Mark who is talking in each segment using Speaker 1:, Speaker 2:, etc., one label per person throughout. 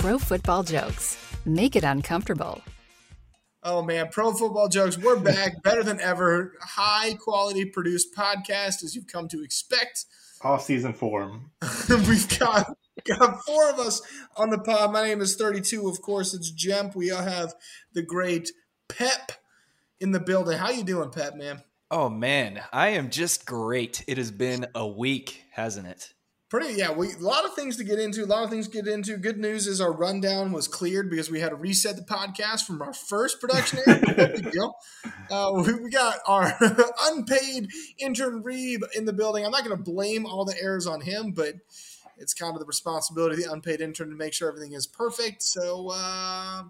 Speaker 1: pro football jokes. Make it uncomfortable.
Speaker 2: Oh man, pro football jokes. We're back, better than ever. High quality produced podcast, as you've come to expect.
Speaker 3: Off season form.
Speaker 2: We've got got four of us on the pod. My name is 32. Of course, it's Jemp. We all have the great Pep in the building. How you doing, Pep, man?
Speaker 4: Oh man, I am just great. It has been a week, hasn't it?
Speaker 2: Pretty, yeah. We a lot of things to get into. A lot of things to get into. Good news is our rundown was cleared because we had to reset the podcast from our first production deal. Uh, we, we, got our unpaid intern Reeb in the building. I'm not going to blame all the errors on him, but it's kind of the responsibility of the unpaid intern to make sure everything is perfect. So uh,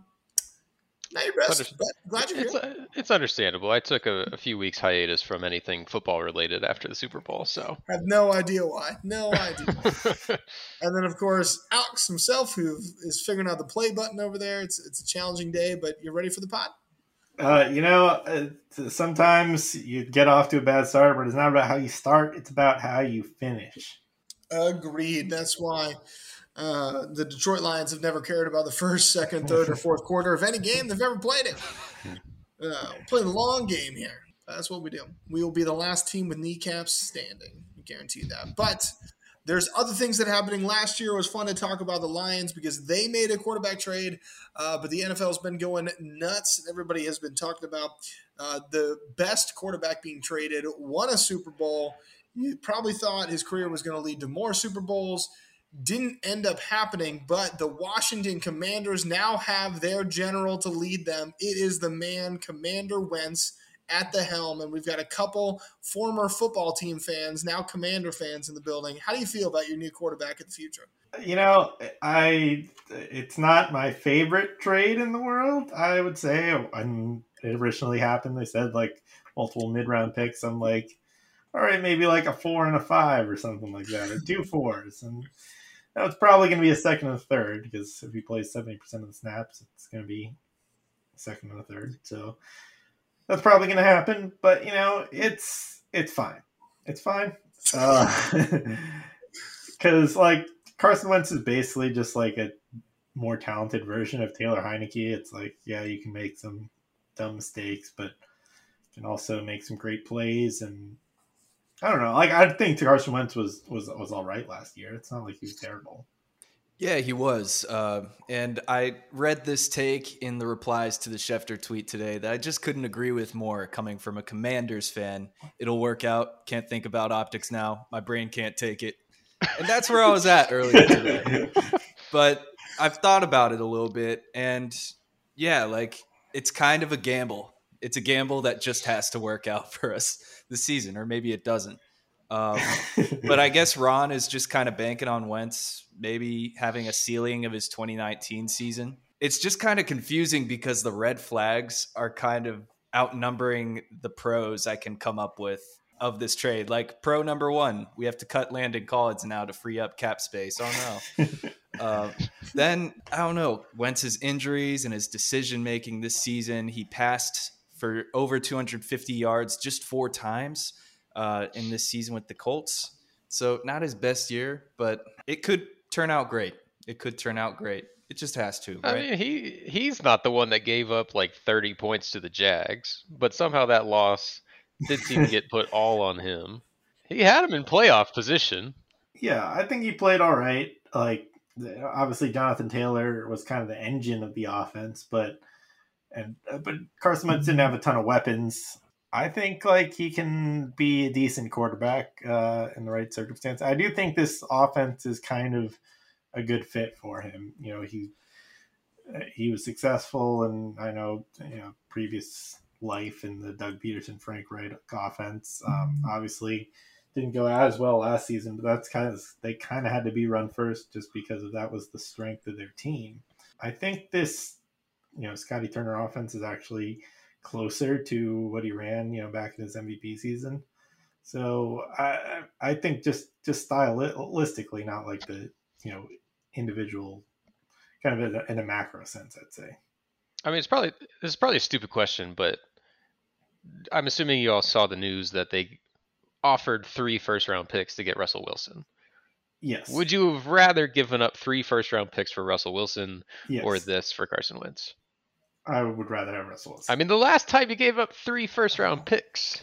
Speaker 2: now you're best. Glad you're
Speaker 5: it's,
Speaker 2: here.
Speaker 5: it's understandable. I took a, a, few weeks hiatus from anything football related after the Super Bowl, so
Speaker 2: I have no idea why. No idea. and then of course Alex himself, who is figuring out the play button over there. It's it's a challenging day, but you're ready for the pot.
Speaker 3: Uh, you know, uh, sometimes you get off to a bad start, but it's not about how you start; it's about how you finish.
Speaker 2: Agreed. That's why uh, the Detroit Lions have never cared about the first, second, third, or fourth quarter of any game they've ever played it. Uh, the long game here. That's what we do. We will be the last team with kneecaps standing. I guarantee that. But there's other things that happening. Last year it was fun to talk about the Lions because they made a quarterback trade, uh, but the NFL's been going nuts. Everybody has been talking about uh, the best quarterback being traded, won a Super Bowl. You probably thought his career was going to lead to more Super Bowls didn't end up happening, but the Washington Commanders now have their general to lead them. It is the man, Commander Wentz, at the helm. And we've got a couple former football team fans, now Commander fans in the building. How do you feel about your new quarterback in the future?
Speaker 3: You know, I it's not my favorite trade in the world. I would say when it originally happened, they said like multiple mid round picks. I'm like, all right, maybe like a four and a five or something like that, or two fours, and now it's probably going to be a second and a third because if he plays seventy percent of the snaps, it's going to be a second and a third. So that's probably going to happen. But you know, it's it's fine. It's fine. Because uh, like Carson Wentz is basically just like a more talented version of Taylor Heinicke. It's like yeah, you can make some dumb mistakes, but can also make some great plays and I don't know. Like I think Carson Wentz was was was all right last year. It's not like he was terrible.
Speaker 4: Yeah, he was. Uh, and I read this take in the replies to the Schefter tweet today that I just couldn't agree with more coming from a Commanders fan. It'll work out. Can't think about optics now. My brain can't take it. And that's where I was at earlier today. but I've thought about it a little bit. And yeah, like it's kind of a gamble. It's a gamble that just has to work out for us this season, or maybe it doesn't. Um, but I guess Ron is just kind of banking on Wentz maybe having a ceiling of his 2019 season. It's just kind of confusing because the red flags are kind of outnumbering the pros I can come up with of this trade. Like pro number one, we have to cut Landon Collins now to free up cap space. Oh no. uh, then I don't know Wentz's injuries and his decision making this season. He passed for over 250 yards just four times uh, in this season with the Colts. So not his best year, but it could turn out great. It could turn out great. It just has to. Right?
Speaker 5: I mean, he he's not the one that gave up like 30 points to the Jags, but somehow that loss did seem to get put all on him. He had him in playoff position.
Speaker 3: Yeah, I think he played all right. Like obviously Jonathan Taylor was kind of the engine of the offense, but and uh, but Carson Wentz didn't have a ton of weapons. I think like he can be a decent quarterback uh, in the right circumstance. I do think this offense is kind of a good fit for him. You know, he uh, he was successful, and I know you know previous life in the Doug Pederson Frank Reich offense. Um, obviously, didn't go as well last season, but that's kind of they kind of had to be run first just because of that was the strength of their team. I think this you know Scotty Turner offense is actually closer to what he ran, you know, back in his MVP season. So I I think just just stylistically, not like the you know individual kind of in a, in a macro sense, I'd say.
Speaker 5: I mean, it's probably this is probably a stupid question, but I'm assuming you all saw the news that they offered three first round picks to get Russell Wilson.
Speaker 3: Yes.
Speaker 5: Would you have rather given up three first round picks for Russell Wilson
Speaker 3: yes.
Speaker 5: or this for Carson Wentz?
Speaker 3: I would rather have Russell Wilson.
Speaker 5: I mean, the last time you gave up three first round picks,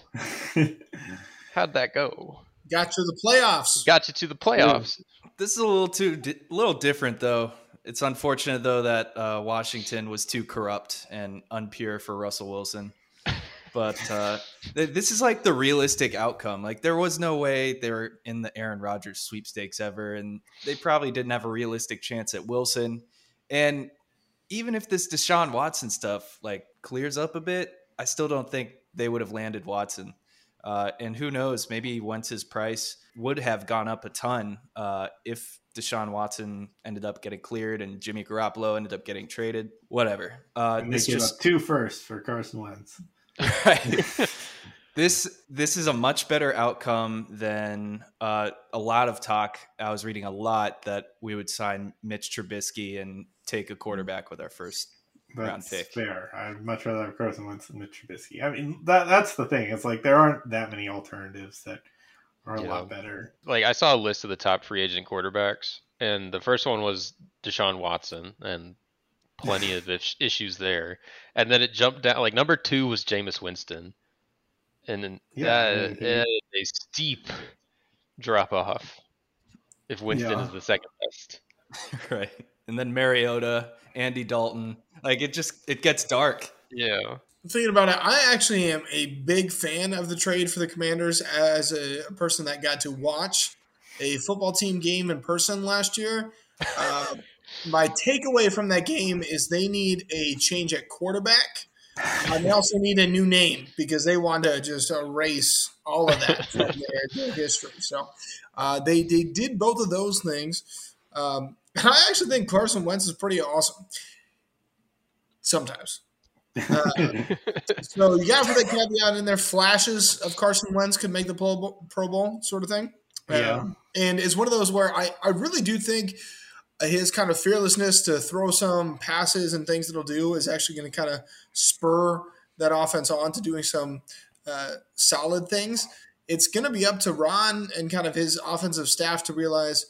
Speaker 5: how'd that go?
Speaker 2: Got to the playoffs.
Speaker 5: Got you to the playoffs.
Speaker 4: This is a little too di- little different though. It's unfortunate though that uh, Washington was too corrupt and unpure for Russell Wilson. But uh, th- this is like the realistic outcome. Like there was no way they were in the Aaron Rodgers sweepstakes ever, and they probably didn't have a realistic chance at Wilson. And even if this Deshaun Watson stuff like clears up a bit, I still don't think they would have landed Watson. Uh, and who knows, maybe once his price would have gone up a ton uh, if Deshaun Watson ended up getting cleared and Jimmy Garoppolo ended up getting traded. Whatever. Uh, this just
Speaker 3: up two first for Carson Wentz.
Speaker 4: right. this this is a much better outcome than uh, a lot of talk. I was reading a lot that we would sign Mitch Trubisky and take a quarterback with our first round pick.
Speaker 3: fair. I'd much rather have Carson Wentz than Mitch Trubisky. I mean, that that's the thing. It's like there aren't that many alternatives that are a
Speaker 5: Yeah.
Speaker 3: lot better.
Speaker 5: Like I saw a list of the top free agent quarterbacks, and the first one was Deshaun Watson, and plenty of issues there. And then it jumped down. Like number two was Jameis Winston, and then
Speaker 3: Yeah, I
Speaker 5: that
Speaker 3: mean, he-
Speaker 5: that is a steep drop off. If Winston
Speaker 3: Yeah.
Speaker 5: is the second best,
Speaker 4: right. And then Mariota, Andy Dalton. Like it just it gets dark.
Speaker 5: yeah,
Speaker 2: Thinking about it, I actually am a big fan of the trade for the Commanders as a person that got to watch a football team game in person last year. Uh, my takeaway from that game is they need a change at quarterback. And they also need a new name because they want to just erase all of that from their, their history. So uh, they they did both of those things. Um, and I actually think Carson Wentz is pretty awesome. Sometimes. Uh, so you got to put that caveat in there. Flashes of Carson Wentz could make the Pro Bowl, Pro Bowl sort of thing.
Speaker 3: Yeah.
Speaker 2: Um, and it's one of those where I, I really do think his kind of fearlessness to throw some passes and things that he'll do is actually going to kind of spur that offense on to doing some uh, solid things. It's going to be up to Ron and kind of his offensive staff to realize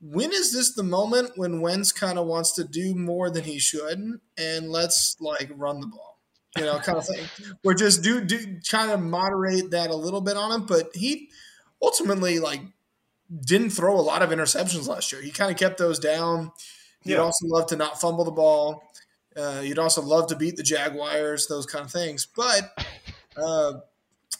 Speaker 2: when is this the moment when Wentz kind of wants to do more than he should, and let's like run the ball, you know, kind of thing. Or just do do kind of moderate that a little bit on him, but he ultimately like didn't throw a lot of interceptions last year. He kind of kept those down. You'd
Speaker 3: Yeah.
Speaker 2: also love to not fumble the ball. Uh, you'd also love to beat the Jaguars, those kind of things. But uh,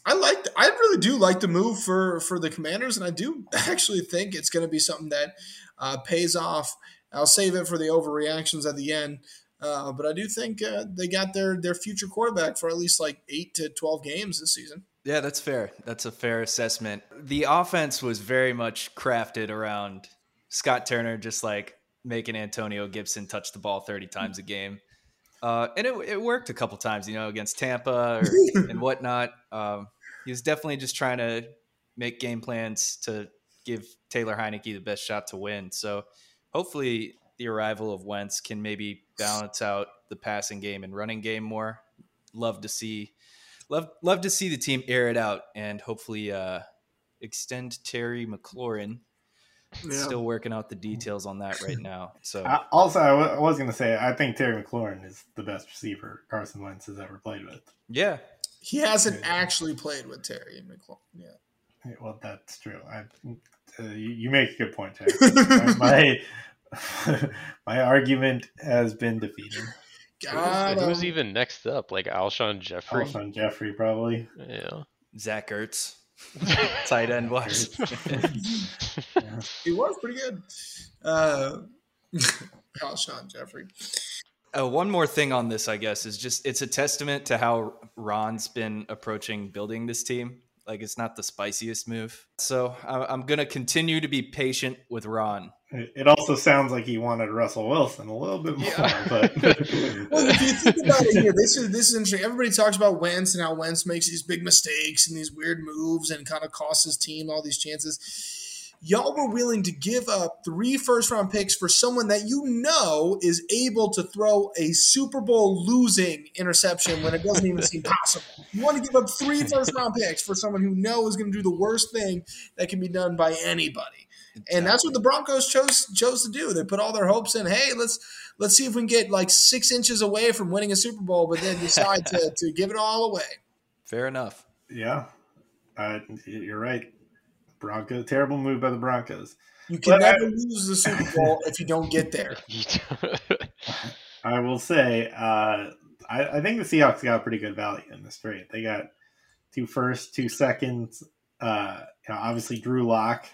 Speaker 2: I like, I really do like the move for for the Commanders, and I do actually think it's going to be something that uh, pays off. I'll save it for the overreactions at the end, uh, but I do think uh, they got their their future quarterback for at least like eight to twelve games this season.
Speaker 4: Yeah, that's fair. That's a fair assessment. The offense was very much crafted around Scott Turner just like making Antonio Gibson touch the ball 30 times a game. Uh, and it, it worked a couple times, you know, against Tampa or, and whatnot. Um, he was definitely just trying to make game plans to give Taylor Heinicke the best shot to win. So hopefully the arrival of Wentz can maybe balance out the passing game and running game more. Love to see love love to see the team air it out and hopefully uh, extend Terry McLaurin. Still working out the details on that right now. So
Speaker 3: I, also, I was going to say, I think Terry McLaurin is the best receiver Carson Wentz has ever played with.
Speaker 4: yeah,
Speaker 2: He hasn't actually played with Terry McLaurin yet.
Speaker 3: Yeah, Well, that's true. I, uh, you, you make a good point, Terry. my, my my argument has been defeated.
Speaker 2: God,
Speaker 5: who's, who's even next up? Like Alshon Jeffery.
Speaker 3: Alshon Jeffery, probably.
Speaker 5: Yeah.
Speaker 4: Zach Ertz, tight end wise.
Speaker 2: He was pretty good. Uh, Alshon Jeffery.
Speaker 4: Uh, one more thing on this, I guess, is just it's a testament to how Ron's been approaching building this team. Like it's not the spiciest move. So I- I'm going to continue to be patient with Ron.
Speaker 3: It it also sounds like he wanted Russell Wilson a little bit more, but
Speaker 2: Well, if you think about it here, this is this is interesting. Everybody talks about Wentz and how Wentz makes these big mistakes and these weird moves and kind of costs his team all these chances. Y'all were willing to give up three first round picks for someone that you know is able to throw a Super Bowl losing interception when it doesn't even seem possible. You want to give up three first round picks for someone who know is going to do the worst thing that can be done by anybody. And that's what the Broncos chose chose to do. They put all their hopes in. Hey, let's let's see if we can get like six inches away from winning a Super Bowl, but then decide to, to give it all away.
Speaker 4: Fair enough.
Speaker 3: Yeah, uh, you're right. Bronco, terrible move by the Broncos.
Speaker 2: You can
Speaker 3: But I-
Speaker 2: never lose the Super Bowl if you don't get there.
Speaker 3: I will say, uh, I, I think the Seahawks got pretty good value in this trade. They got two first, two seconds. Uh, you know, obviously Drew Lock,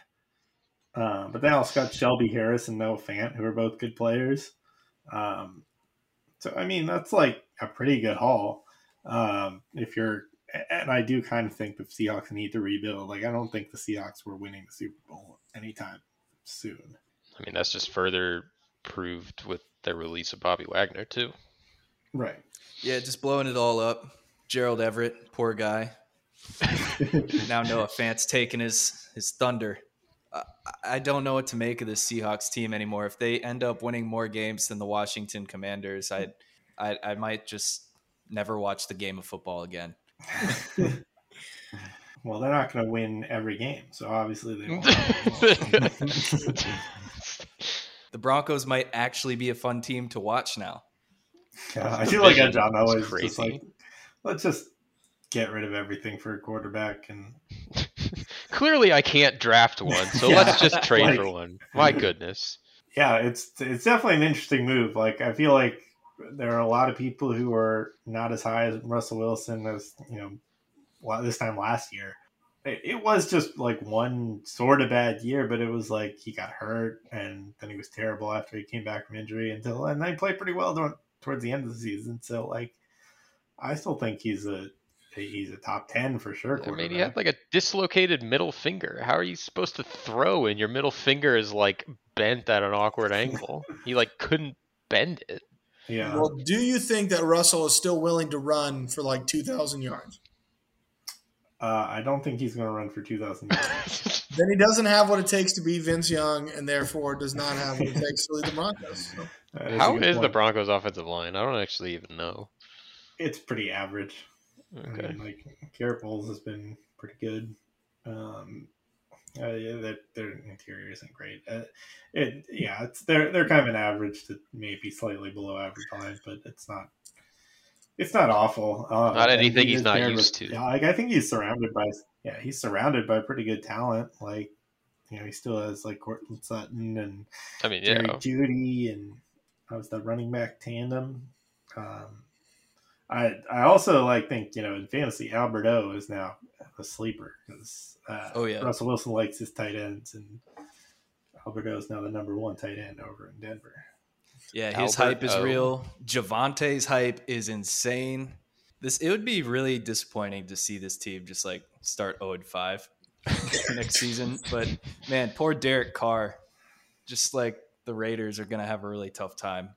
Speaker 3: uh, but they also got Shelby Harris and Noah Fant, who are both good players. Um, so I mean, that's like a pretty good haul. Um, if you're, and I do kind of think the Seahawks need to rebuild. Like I don't think the Seahawks were winning the Super Bowl anytime soon.
Speaker 5: I mean, that's just further proved with their release of Bobby Wagner too.
Speaker 3: Right.
Speaker 4: Yeah, just blowing it all up. Gerald Everett, poor guy. now Noah Fant's taking his his thunder. I, I don't know what to make of this Seahawks team anymore. If they end up winning more games than the Washington Commanders, I I, I might just never watch the game of football again.
Speaker 3: Well, they're not going to win every game, so obviously they won't.
Speaker 4: The Broncos might actually be a fun team to watch now.
Speaker 3: Yeah, I feel like
Speaker 5: Division
Speaker 3: John always
Speaker 5: is
Speaker 3: just like, let's just get rid of everything for a quarterback, and
Speaker 5: Clearly, I can't draft one, so
Speaker 3: Yeah,
Speaker 5: let's just trade
Speaker 3: like-
Speaker 5: for one. My goodness.
Speaker 3: yeah, it's it's definitely an interesting move. Like I feel like there are a lot of people who are not as high as Russell Wilson as you know this time last year. It, it was just like one sort of bad year, but it was like he got hurt and then he was terrible after he came back from injury until and then he played pretty well during, towards the end of the season. So like, I still think he's a he's a top ten for sure.
Speaker 5: I mean, he had like a dislocated middle finger. How are you supposed to throw and your middle finger is like bent at an awkward angle? He like couldn't bend it.
Speaker 3: Yeah.
Speaker 2: Well, do you think that Russell is still willing to run for like 2,000 yards?
Speaker 3: Uh, I don't think he's going to run for 2,000 yards.
Speaker 2: Then he doesn't have what it takes to be Vince Young, and therefore does not have what it takes to lead the Broncos. So,
Speaker 3: That a
Speaker 5: How
Speaker 3: good
Speaker 5: is the. Broncos offensive line? I don't actually even know.
Speaker 3: It's pretty average. I
Speaker 5: Okay.
Speaker 3: mean, like Garett Bolles has been pretty good. Um, uh, yeah, their, their interior isn't great. Uh, it, yeah, it's they're they're kind of an average to maybe slightly below average line, but it's not. It's not awful. Uh,
Speaker 5: Not anything
Speaker 3: he
Speaker 5: he's not used
Speaker 3: with-
Speaker 5: to.
Speaker 3: Yeah, like I think he's surrounded by. Yeah, he's surrounded by pretty good talent. Like, you know, he still has like Courtland Sutton and
Speaker 5: I mean,
Speaker 3: Jerry
Speaker 5: yeah.
Speaker 3: Jeudy and how's the running back tandem. Um, I I also like think you know in fantasy Alberto is now a sleeper because uh,
Speaker 4: Oh, yeah.
Speaker 3: Russell Wilson likes his tight ends and Alberto is now the number one tight end over in Denver.
Speaker 4: Yeah, his
Speaker 5: Albert
Speaker 4: hype is
Speaker 5: O.
Speaker 4: real. Javonte's hype is insane. This it would be really disappointing to see this team just like start 0 5 next season. But man, poor Derek Carr. Just like the Raiders are gonna have a really tough time.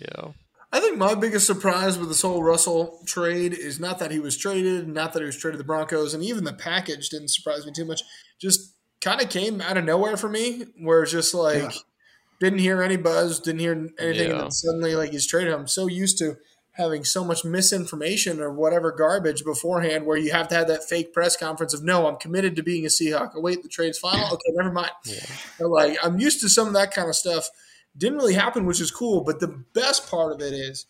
Speaker 5: Yeah.
Speaker 2: I think my biggest surprise with this whole Russell trade is not that he was traded, not that he was traded to the Broncos, and even the package didn't surprise me too much. Just kind of came out of nowhere for me, where it's just like
Speaker 3: Yeah.
Speaker 2: didn't hear any buzz, didn't hear anything, and then suddenly like he's traded. I'm so used to having so much misinformation or whatever garbage beforehand, where you have to have that fake press conference of no, I'm committed to being a Seahawk. Oh wait, the trade's final. Okay, never mind.
Speaker 5: Yeah.
Speaker 2: But, like I'm used to some of that kind of stuff. Didn't really happen, which is cool. But the best part of it is,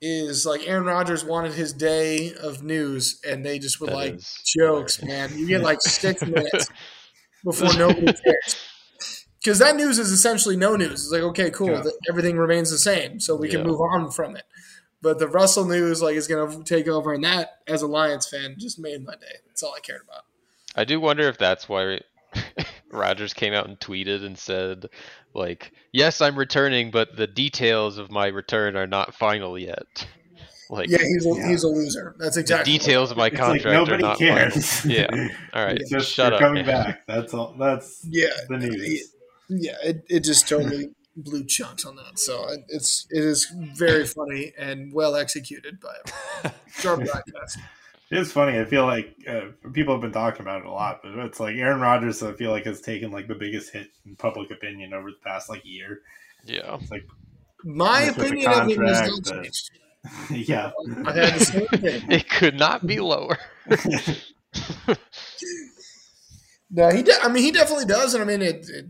Speaker 2: is like Aaron Rodgers wanted his day of news, and they just were
Speaker 5: That
Speaker 2: like jokes, man. You get like six minutes before nobody cares. Because that news is essentially no news. It's like, okay, cool,
Speaker 3: Yeah.
Speaker 2: th- everything remains the same, so we can move on from it. But the Russell news, like, is going to take over, and that, as a Lions fan, just made my day. That's all I cared about.
Speaker 5: I do wonder if that's why Rodgers came out and tweeted and said, like, yes, I'm returning, but the details of my return are not final yet. Like,
Speaker 2: Yeah, he's a,
Speaker 3: Yeah.
Speaker 2: he's a loser. That's
Speaker 5: the
Speaker 2: exactly. what-
Speaker 5: details of my
Speaker 3: It's like
Speaker 5: contract are
Speaker 3: nobody
Speaker 5: not
Speaker 3: cares.
Speaker 5: final. Yeah. All right.
Speaker 3: It's just
Speaker 5: Shut
Speaker 3: you're
Speaker 5: up.
Speaker 3: coming
Speaker 5: man.
Speaker 3: back. That's all. That's
Speaker 2: Yeah,
Speaker 3: the news.
Speaker 2: yeah, it, it just totally blew chunks on that. So it, it's it is very funny and well executed by him. Sharp broadcast.
Speaker 3: It's funny. I feel like uh, people have been talking about it a lot, but it's like Aaron Rodgers. I feel like has taken like the biggest hit in public opinion over the past like year.
Speaker 5: Yeah.
Speaker 3: It's like,
Speaker 2: My opinion of him has
Speaker 3: contract,
Speaker 2: not
Speaker 3: the-
Speaker 2: changed.
Speaker 3: yeah,
Speaker 2: I had the same thing.
Speaker 5: It could not be lower.
Speaker 2: No, he. De- I mean, he definitely does, and I mean, it, it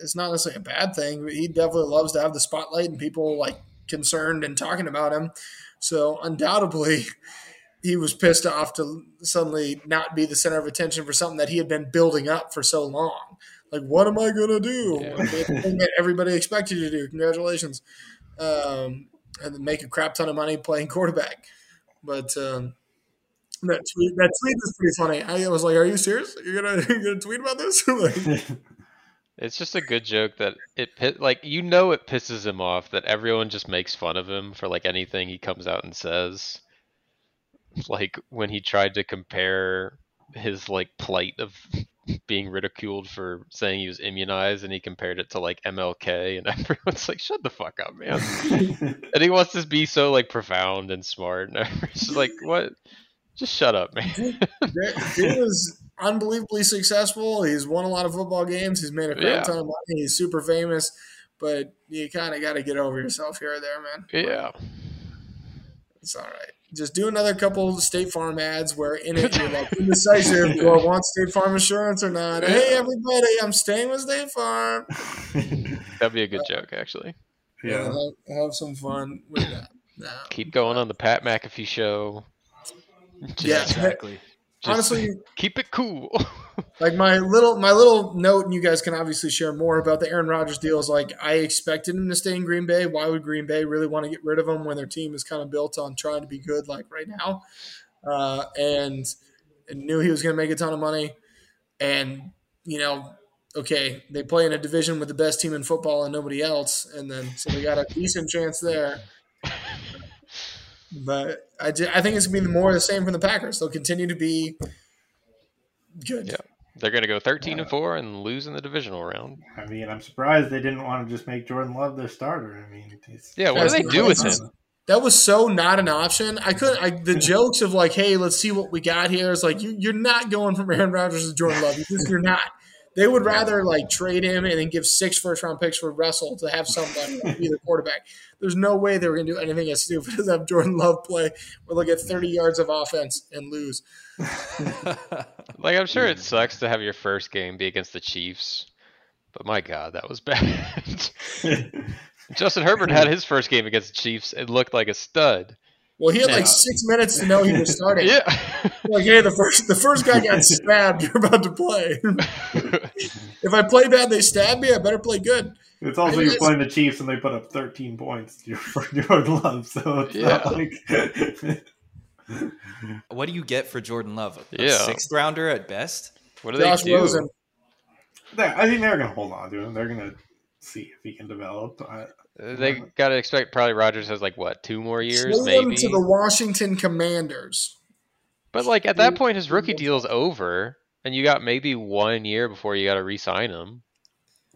Speaker 2: it's not necessarily a bad thing. But he definitely loves to have the spotlight and people like concerned and talking about him. So undoubtedly, he was pissed off to suddenly not be the center of attention for something that he had been building up for so long. Like, what am I gonna do?
Speaker 5: Yeah.
Speaker 2: That everybody expected you to do. Congratulations, um, and then make a crap ton of money playing quarterback. But um, that tweet, that tweet is pretty funny. I was like, "Are you serious? You're gonna you're gonna tweet about this?" like,
Speaker 5: It's just a good joke that it like you know it pisses him off that everyone just makes fun of him for like anything he comes out and says. Like when he tried to compare his like plight of being ridiculed for saying he was immunized and he compared it to like MLK and everyone's like shut the fuck up man. and he wants to be so like profound and smart and it's just like what just shut up man.
Speaker 2: he was unbelievably successful. He's won a lot of football games. He's made a crap
Speaker 5: Yeah.
Speaker 2: ton of money. He's super famous, but you kind of got to get over yourself here or there, man.
Speaker 5: yeah.
Speaker 2: It's all right. Just do another couple of State Farm ads where in it you're like indecisive. Do I want State Farm insurance or not? Hey, everybody, I'm staying with State Farm.
Speaker 5: That'd be a good joke actually.
Speaker 3: yeah.
Speaker 2: Have, have some fun with that. No.
Speaker 5: Keep going on the Pat McAfee show. Just,
Speaker 2: Yeah.
Speaker 4: Exactly.
Speaker 5: Just
Speaker 2: Honestly,
Speaker 5: keep it cool.
Speaker 2: like my little my little note, and you guys can obviously share more about the Aaron Rodgers deal. Is like I expected him to stay in Green Bay. Why would Green Bay really want to get rid of him when their team is kind of built on trying to be good, like right now? Uh, and, and knew he was going to make a ton of money. And you know, okay, they play in a division with the best team in football and nobody else, and then so they got a decent chance there. But I, ju- I think it's going to be more of the same from the Packers. They'll continue to be good.
Speaker 5: Yeah. They're gonna go thirteen and four and lose in the divisional round.
Speaker 3: I mean, I'm surprised they didn't want to just make Jordan Love their starter. I mean, he's,
Speaker 5: Yeah, what do they do with him?
Speaker 2: That was so not an option. I couldn't. I, the jokes of like, "Hey, let's see what we got here." It's like you, you're not going from Aaron Rodgers to Jordan Love. You just, you're not. They would rather like trade him and then give six first round picks for Russell to have somebody like, be the quarterback. There's no way they were going to do anything as stupid as have Jordan Love play or look at 30 yards of offense and lose.
Speaker 5: Like I'm sure it hmm. sucks to have your first game be against the Chiefs, but my God, that was bad. Justin Herbert had his first game against the Chiefs. It looked like a stud.
Speaker 2: Well, he had
Speaker 3: Yeah.
Speaker 2: like six minutes to know he was starting.
Speaker 5: Yeah.
Speaker 2: Like, hey, the first the first guy got stabbed. You're about to play. if I play bad, they stab me. I better play good.
Speaker 3: it's also
Speaker 2: It
Speaker 3: you're
Speaker 2: is-
Speaker 3: playing the Chiefs and they put up 13 points for Jordan Love, so it's
Speaker 5: Yeah.
Speaker 3: not like
Speaker 4: What do you get for Jordan Love? A
Speaker 5: Yeah.
Speaker 4: sixth rounder at best?
Speaker 5: What do
Speaker 2: Josh
Speaker 5: they do?
Speaker 2: Rosen.
Speaker 3: I think they're going to hold on to him. They're going to see if he can develop. I,
Speaker 5: Uh, They got to expect probably Rodgers has like what two more years, maybe.
Speaker 2: to the Washington Commanders.
Speaker 5: But like at that point, his rookie deal's over, and you got maybe one year before you got to re-sign him.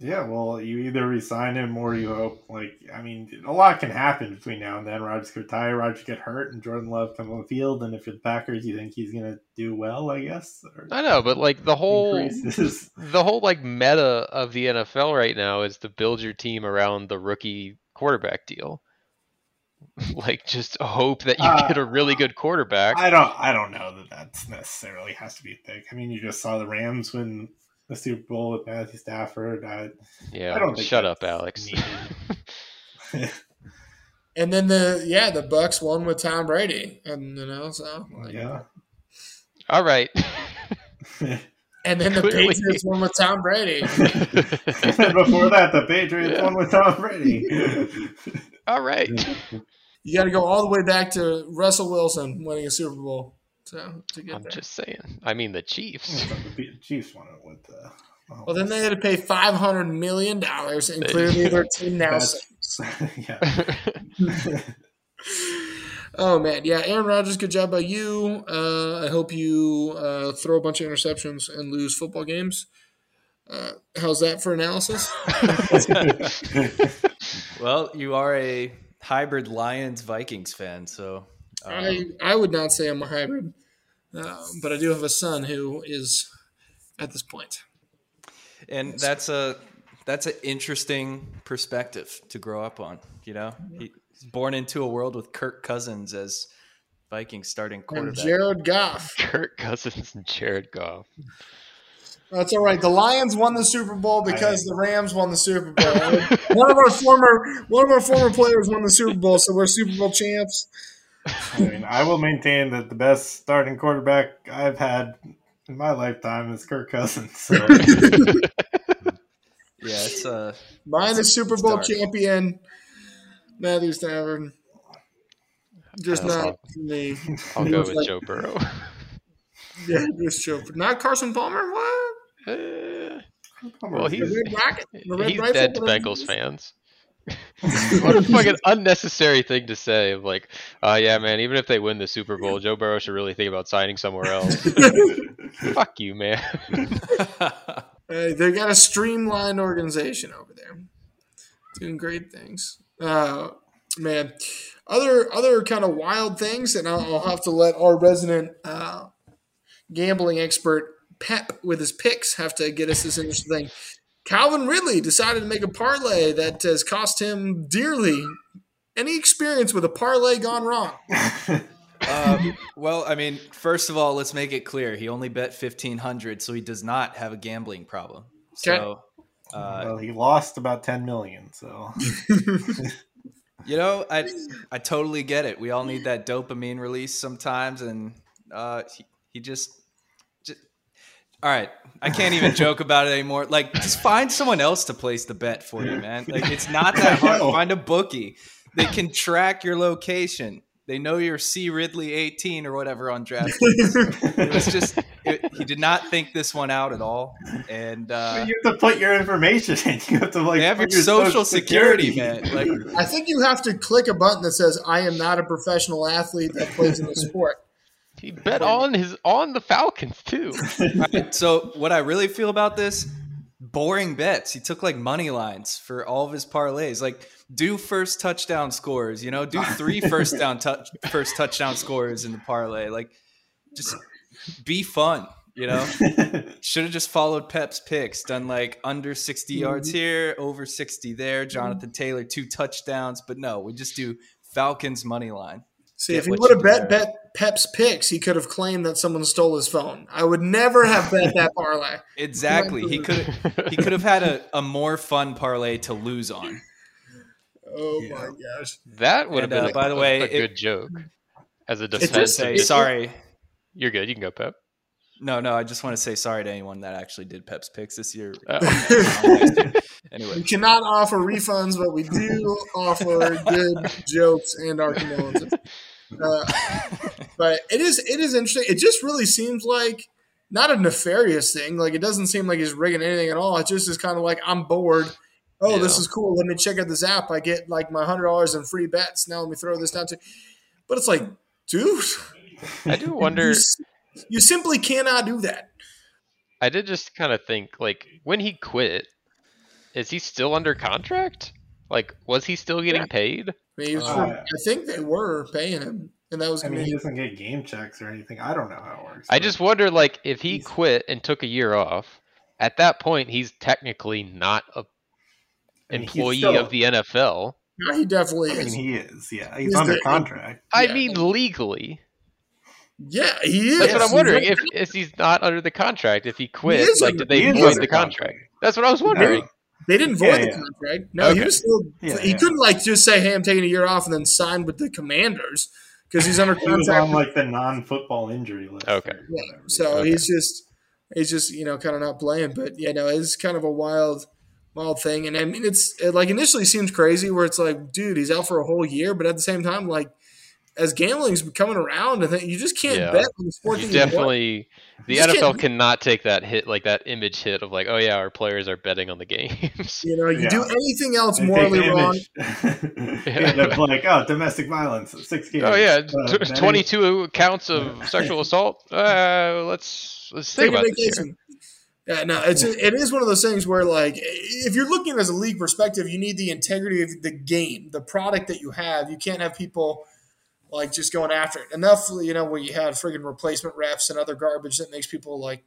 Speaker 3: Yeah, well, you either resign him or you hope. Like, I mean, a lot can happen between now and then. Rodgers could retire, Rodgers get hurt, and Jordan Love come on the field. And if you're the Packers, you think he's going to do well, I guess.
Speaker 5: I know, but like the whole
Speaker 3: increases.
Speaker 5: the whole like meta of the NFL right now is to build your team around the rookie quarterback deal. like just hope that you
Speaker 3: Uh,
Speaker 5: get a really good quarterback.
Speaker 3: I don't. I don't know that that necessarily has to be a thing. I mean, you just saw the Rams win the Super Bowl with Matthew Stafford. I,
Speaker 5: yeah,
Speaker 3: I don't think
Speaker 5: shut up, Alex.
Speaker 2: And then the yeah, the Bucs won with Tom Brady, and you know so like,
Speaker 3: yeah.
Speaker 5: All right.
Speaker 2: and then the
Speaker 5: Clearly.
Speaker 2: Patriots won with Tom Brady.
Speaker 3: Before that, the Patriots
Speaker 5: Yeah.
Speaker 3: won with Tom Brady.
Speaker 5: All right.
Speaker 2: You got to go all the way back to Russell Wilson winning a Super Bowl to to get
Speaker 5: I'm
Speaker 2: there.
Speaker 5: just saying. I mean the Chiefs.
Speaker 3: the Chiefs won it with the.
Speaker 2: Well, then they had to pay five hundred million dollars, and clearly their team now. Sucks.
Speaker 3: yeah.
Speaker 2: Oh man, yeah, Aaron Rodgers, good job by you. Uh, I hope you uh, throw a bunch of interceptions and lose football games. Uh, how's that for analysis?
Speaker 4: Well, you are a hybrid Lions Vikings fan, so um,
Speaker 2: I I would not say I'm a hybrid, uh, but I do have a son who is at this point.
Speaker 4: and that's a that's an interesting perspective to grow up on. You know, he's born into a world with Kirk Cousins as Vikings starting quarterback,
Speaker 2: And
Speaker 4: quarterback.
Speaker 2: Jared Goff.
Speaker 5: Kirk Cousins and Jared Goff.
Speaker 2: That's all right. The Lions won the Super Bowl because the Rams won the Super Bowl. one of our former one of our former players won the Super Bowl, so we're Super Bowl champs.
Speaker 3: I mean, I will maintain that the best starting quarterback I've had in my lifetime is Kirk Cousins. So
Speaker 4: Yeah, it's uh
Speaker 2: Mine is Super Bowl
Speaker 4: dark.
Speaker 2: champion Matthew Stafford. Just
Speaker 5: Uh,
Speaker 2: not
Speaker 5: I'll-
Speaker 2: for me.
Speaker 5: I'll go with
Speaker 2: like-
Speaker 5: Joe Burrow.
Speaker 2: Yeah, just Joe. Not Carson Palmer. What?
Speaker 5: Eh, well,
Speaker 2: The
Speaker 5: he's
Speaker 2: red rocket. The red
Speaker 5: he's dead to Bengals
Speaker 2: it is.
Speaker 5: fans. what a fucking unnecessary thing to say. Of like, uh, yeah, man. Even if they win the Super Bowl, Joe Burrow should really think about signing somewhere else. Fuck you, man.
Speaker 2: Hey, they got a streamlined organization over there, doing great things. Uh, man, other other kind of wild things, and I'll, I'll have to let our resident uh, gambling expert Pep with his picks have to get us this interesting thing. Calvin Ridley decided to make a parlay that has cost him dearly. Any experience with a parlay gone wrong?
Speaker 4: um, well, I mean, first of all, let's make it clear. He only bet fifteen hundred, so he does not have a gambling problem. So uh,
Speaker 3: well, he lost about ten million. So
Speaker 4: you know, I I totally get it. We all need that dopamine release sometimes, and uh, he, he just, just all right. I can't even joke about it anymore. Like, just find someone else to place the bet for you, man. Like, it's not that hard. Find a bookie. They can track your location. They know you're C Ridley 18 or whatever on draft. It was just it, he did not think this one out at all, and uh,
Speaker 3: you have to put your information in. You have to like
Speaker 4: they have your
Speaker 3: your
Speaker 4: social security, man. Like,
Speaker 2: I think you have to click a button that says "I am not a professional athlete that plays in the sport."
Speaker 5: He bet on his on the Falcons too.
Speaker 4: Alright, so what I really feel about this, boring bets. He took like money lines for all of his parlays. Like do first touchdown scores, you know, do three first down touch first touchdown scores in the parlay. Like just be fun, you know. Should have just followed Pep's picks, done like under 60 yards mm-hmm. here, over 60 there. Jonathan mm-hmm. Taylor two touchdowns, but no, we just do Falcons money line.
Speaker 2: See,
Speaker 4: Get
Speaker 2: if he
Speaker 4: what
Speaker 2: would have bet, bet Pep's picks, he could have claimed that someone stole his phone. I would never have bet that parlay.
Speaker 4: Exactly. He could he could have had a, a more fun parlay to lose on.
Speaker 2: Oh my gosh!
Speaker 5: That would have been,
Speaker 4: uh,
Speaker 5: a,
Speaker 4: by the way,
Speaker 5: a
Speaker 4: it-
Speaker 5: good joke. As a
Speaker 2: just
Speaker 5: defense,
Speaker 4: Say sorry.
Speaker 5: you're good. You can go, Pep.
Speaker 4: No, no, I just want to say sorry to anyone that actually did Pep's picks this year.
Speaker 5: Oh.
Speaker 4: anyway,
Speaker 2: We cannot offer refunds, but we do offer good jokes and our condolences. Uh, but it is it is interesting. It just really seems like not a nefarious thing. Like it doesn't seem like he's rigging anything at all. It just is kind of like I'm bored. Oh, this is cool. Let me check out this app. I get like my hundred dollars in free bets. Now let me throw this down to. But it's like, dude,
Speaker 5: I do
Speaker 2: you,
Speaker 5: wonder.
Speaker 2: s- you simply cannot do that.
Speaker 5: I did just kind of think, like, when he quit, is he still under contract? Like, was he still getting paid?
Speaker 2: I, mean, he was
Speaker 3: Uh,
Speaker 2: I think they were paying him, and that was
Speaker 3: I
Speaker 2: going
Speaker 3: mean,
Speaker 2: to
Speaker 3: he doesn't get game checks or anything. I don't know how it works.
Speaker 5: I just wonder, like, if he quit and took a year off, at that point, he's technically not a
Speaker 3: I mean,
Speaker 5: employee
Speaker 3: still-
Speaker 5: of the NFL.
Speaker 2: No, he definitely
Speaker 3: I mean,
Speaker 2: is.
Speaker 3: he is. Yeah, he's,
Speaker 2: He's
Speaker 3: under
Speaker 2: the-
Speaker 3: contract.
Speaker 5: I
Speaker 2: Yeah.
Speaker 5: mean, legally.
Speaker 2: yeah, he is.
Speaker 5: That's what I'm wondering. If, if he's not under the contract, if he quit,
Speaker 2: is
Speaker 5: like, did they void the contract?
Speaker 3: contract.
Speaker 5: That's what I was wondering.
Speaker 2: They didn't void
Speaker 3: Yeah,
Speaker 2: the
Speaker 3: yeah.
Speaker 2: contract. No, he was still.
Speaker 3: Yeah,
Speaker 2: he
Speaker 3: yeah.
Speaker 2: couldn't like just say, "Hey, I'm taking a year off," and then sign with the Commanders because he's under contract.
Speaker 3: He was
Speaker 2: contract.
Speaker 3: on like the non-football injury list.
Speaker 5: Okay.
Speaker 2: Yeah, so
Speaker 5: Okay.
Speaker 2: he's just he's just you know kind of not playing. But yeah, know it's kind of a wild wild thing. And I mean, it's it like initially seems crazy where it's like, dude, he's out for a whole year, but at the same time, like as gambling's coming around, I think you just can't
Speaker 5: Yeah.
Speaker 2: bet on the sport
Speaker 5: You
Speaker 2: that you
Speaker 5: definitely the
Speaker 2: You
Speaker 5: NFL cannot take that hit like that image hit of like oh yeah our players are betting on the games
Speaker 2: You know, you
Speaker 3: Yeah.
Speaker 2: do anything else
Speaker 3: They
Speaker 2: morally
Speaker 3: take
Speaker 2: wrong.
Speaker 3: yeah, they're like, oh, domestic violence, six games.
Speaker 5: oh yeah
Speaker 3: Uh,
Speaker 5: t-
Speaker 3: betting-
Speaker 5: 22 counts of sexual assault uh, let's let's think
Speaker 2: Take a
Speaker 5: about this here.
Speaker 2: vacation. Yeah, no, it's it is one of those things where like if you're looking as a league perspective, you need the integrity of the game, the product that you have. You can't have people like just going after it. Enough, you know, where you have friggin' replacement refs and other garbage that makes people like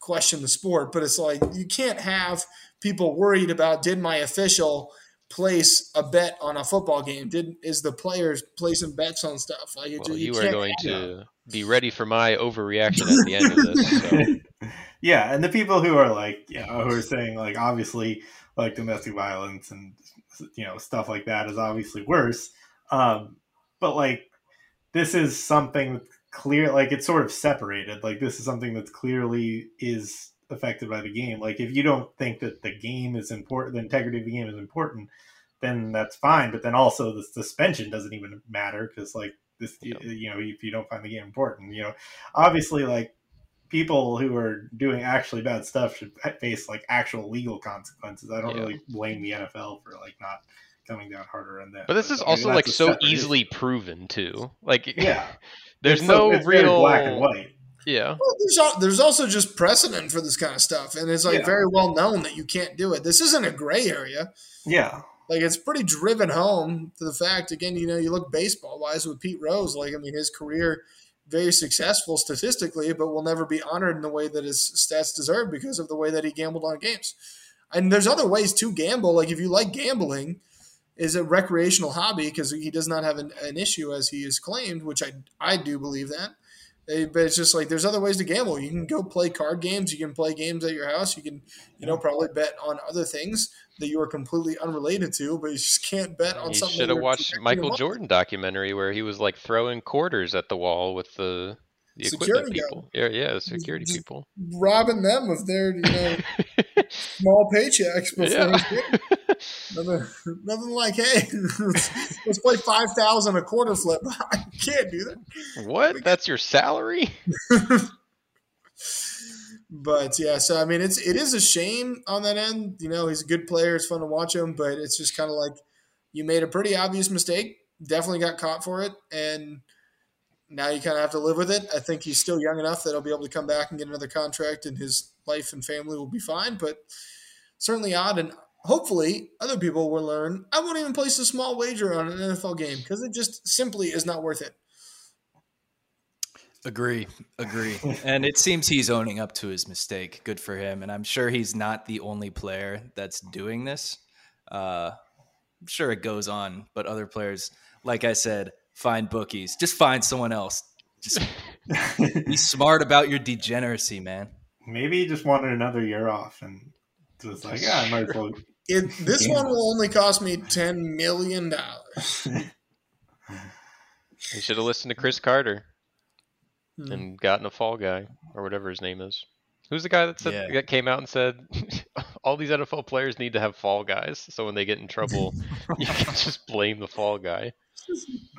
Speaker 2: question the sport. But it's like you can't have people worried about did my official place a bet on a football game? Did is the players placing bets on stuff? Like it,
Speaker 5: well,
Speaker 2: you,
Speaker 5: you are going
Speaker 2: have-
Speaker 5: to be ready for my overreaction at the end of this so.
Speaker 3: Yeah, and the people who are like, you know, who are saying like, obviously, like domestic violence and you know stuff like that is obviously worse. Um, but like, this is something clear, like it's sort of separated. Like this is something that's clearly is affected by the game. Like if you don't think that the game is important, the integrity of the game is important, then that's fine. But then also the suspension doesn't even matter because like this, you, you know, if you don't find the game important, you know, obviously like people who are doing actually bad stuff should face like actual legal consequences. I don't
Speaker 5: Yeah.
Speaker 3: really blame the NFL for like not coming down harder on that.
Speaker 5: But this is
Speaker 3: I mean,
Speaker 5: also
Speaker 3: that's
Speaker 5: like so easily
Speaker 3: issue.
Speaker 5: proven too. Like
Speaker 3: Yeah,
Speaker 5: there's
Speaker 3: It's so-
Speaker 5: no
Speaker 3: it's very
Speaker 5: real
Speaker 3: black and white.
Speaker 5: Yeah.
Speaker 2: Well, there's, al- there's also just precedent for this kind of stuff, and it's like
Speaker 3: Yeah.
Speaker 2: very well known that you can't do it. This isn't a gray area.
Speaker 3: Yeah,
Speaker 2: Like it's pretty driven home to the fact. Again, you know, you look baseball wise with Pete Rose. Like I mean, his career very successful statistically, but will never be honored in the way that his stats deserve because of the way that he gambled on games. And there's other ways to gamble. Like if you like gambling, is a recreational hobby because he does not have an, an issue as he is claimed, which I I do believe that. Eh, But it's just like there's other ways to gamble. You can go play card games. You can play games at your house. You can, you know, probably bet on other things that you are completely unrelated to, but you just can't bet on
Speaker 5: You
Speaker 2: something.
Speaker 5: should
Speaker 2: that
Speaker 5: have watched Michael. Jordan documentary where he was like throwing quarters at the wall with the the equipment
Speaker 2: Security
Speaker 5: people. Yeah, yeah, the security
Speaker 2: Just-
Speaker 5: people.
Speaker 2: robbing them of their you know small paychecks before
Speaker 5: Yeah.
Speaker 2: Nothing, nothing like hey let's, let's play five thousand a quarter flip. I can't do that.
Speaker 5: what? That's your salary?
Speaker 2: But yeah, so I mean, it's it is a shame on that end. You know, he's a good player. It's fun to watch him, but it's just kind of like you made a pretty obvious mistake. Definitely got caught for it, and now you kind of have to live with it. I think he's still young enough that he'll be able to come back and get another contract, and his life and family will be fine. But certainly odd, and hopefully other people will learn. I won't even place a small wager on an NFL game because it just simply is not worth it.
Speaker 4: Agree, agree. and it seems he's owning up to his mistake. Good for him. And I'm sure he's not the only player that's doing this. Uh, I'm sure it goes on, but other players, like I said, find bookies. Just find someone else. Just be smart about your degeneracy, man.
Speaker 3: maybe he just wanted another year off and was like, yeah, I might as well.
Speaker 2: It, this
Speaker 3: Yeah.
Speaker 2: one will only cost me ten million dollars.
Speaker 5: He should have listened to Cris Carter
Speaker 2: Hmm.
Speaker 5: and gotten a fall guy or whatever his name is. Who's the guy that said
Speaker 4: Yeah.
Speaker 5: that came out and said all these NFL players need to have fall guys, so when they get in trouble, you can just blame the fall guy.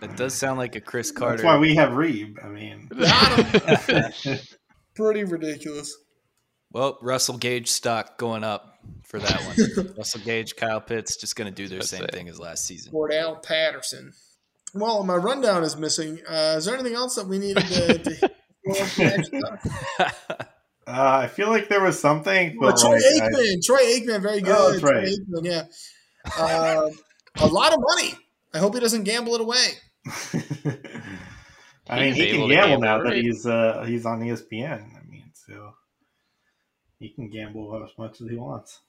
Speaker 4: That does sound like a Cris Carter.
Speaker 3: That's why we have Reeb. I mean,
Speaker 2: Pretty ridiculous.
Speaker 4: well, Russell Gage stock going up for that one. Russell Gage, Kyle Pitts, just going to do their
Speaker 5: That's
Speaker 4: same
Speaker 5: it.
Speaker 4: thing as last season.
Speaker 2: Cordell Patterson. Well, my rundown is missing. Uh, is there anything else that we needed to? to go up next?
Speaker 3: uh, I feel like there was something,
Speaker 2: Well,
Speaker 3: but
Speaker 2: Troy
Speaker 3: like, I-
Speaker 2: Aikman. Troy Aikman, very good.
Speaker 3: Oh, that's
Speaker 2: Troy
Speaker 3: right.
Speaker 2: Aikman, yeah. Uh, a lot of money. I hope he doesn't gamble it away.
Speaker 3: I mean,
Speaker 5: He's
Speaker 3: he can gamble
Speaker 5: gamble,
Speaker 3: now that he's uh, he's on ESPN. I mean, so he can gamble as much as he wants.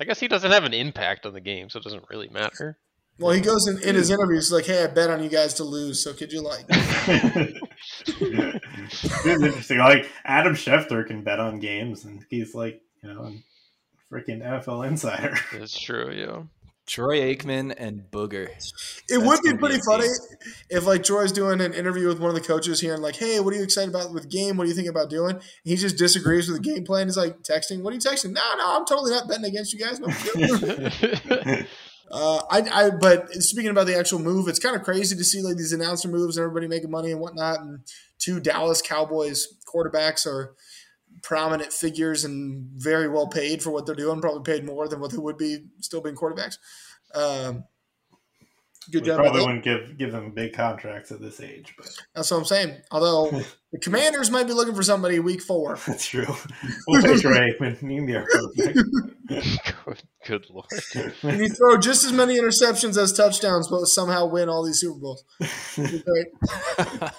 Speaker 5: I guess he doesn't have an impact on the game, so it doesn't really matter.
Speaker 2: Well, he goes in, in his interviews like, "Hey, I bet on you guys to lose. So could you like?"
Speaker 3: it's interesting. Like Adam Schefter can bet on games, and he's like, you know, freaking NFL insider.
Speaker 5: That's true, yeah.
Speaker 3: Troy
Speaker 4: Troy Aikman and Booger.
Speaker 2: It would be
Speaker 4: gonna be
Speaker 2: pretty funny
Speaker 4: team.
Speaker 2: if like Troy's doing an interview with one of the coaches here and like, hey, what are you excited about with game? What do you think about doing? And he just disagrees with the game plan. He's like texting, what are you texting? No, no, I'm totally not betting against you guys. No. uh, I, I, but speaking about the actual move, it's kind of crazy to see like these announcer moves and everybody making money and whatnot. And two Dallas Cowboys quarterbacks are prominent figures and very well paid for what they're doing. Probably paid more than what they would be still being quarterbacks. Um, good
Speaker 3: we
Speaker 2: job.
Speaker 3: probably wouldn't give give them big contracts at this age, but
Speaker 2: That's what I'm saying. Although the Commanders might be looking for somebody week four.
Speaker 3: that's true. We'll take Troy Aikman. He can be our quarterback.
Speaker 5: good, good lord.
Speaker 2: And you throw just as many interceptions as touchdowns, but somehow win all these Super Bowls. It'd be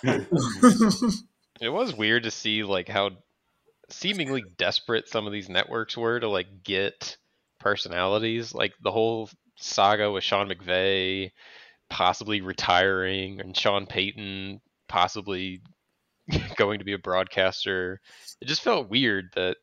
Speaker 2: great.
Speaker 5: It was weird to see like how seemingly desperate some of these networks were to like get personalities. Like the whole saga with Sean McVay possibly retiring and Sean Payton possibly going to be a broadcaster. It just felt weird that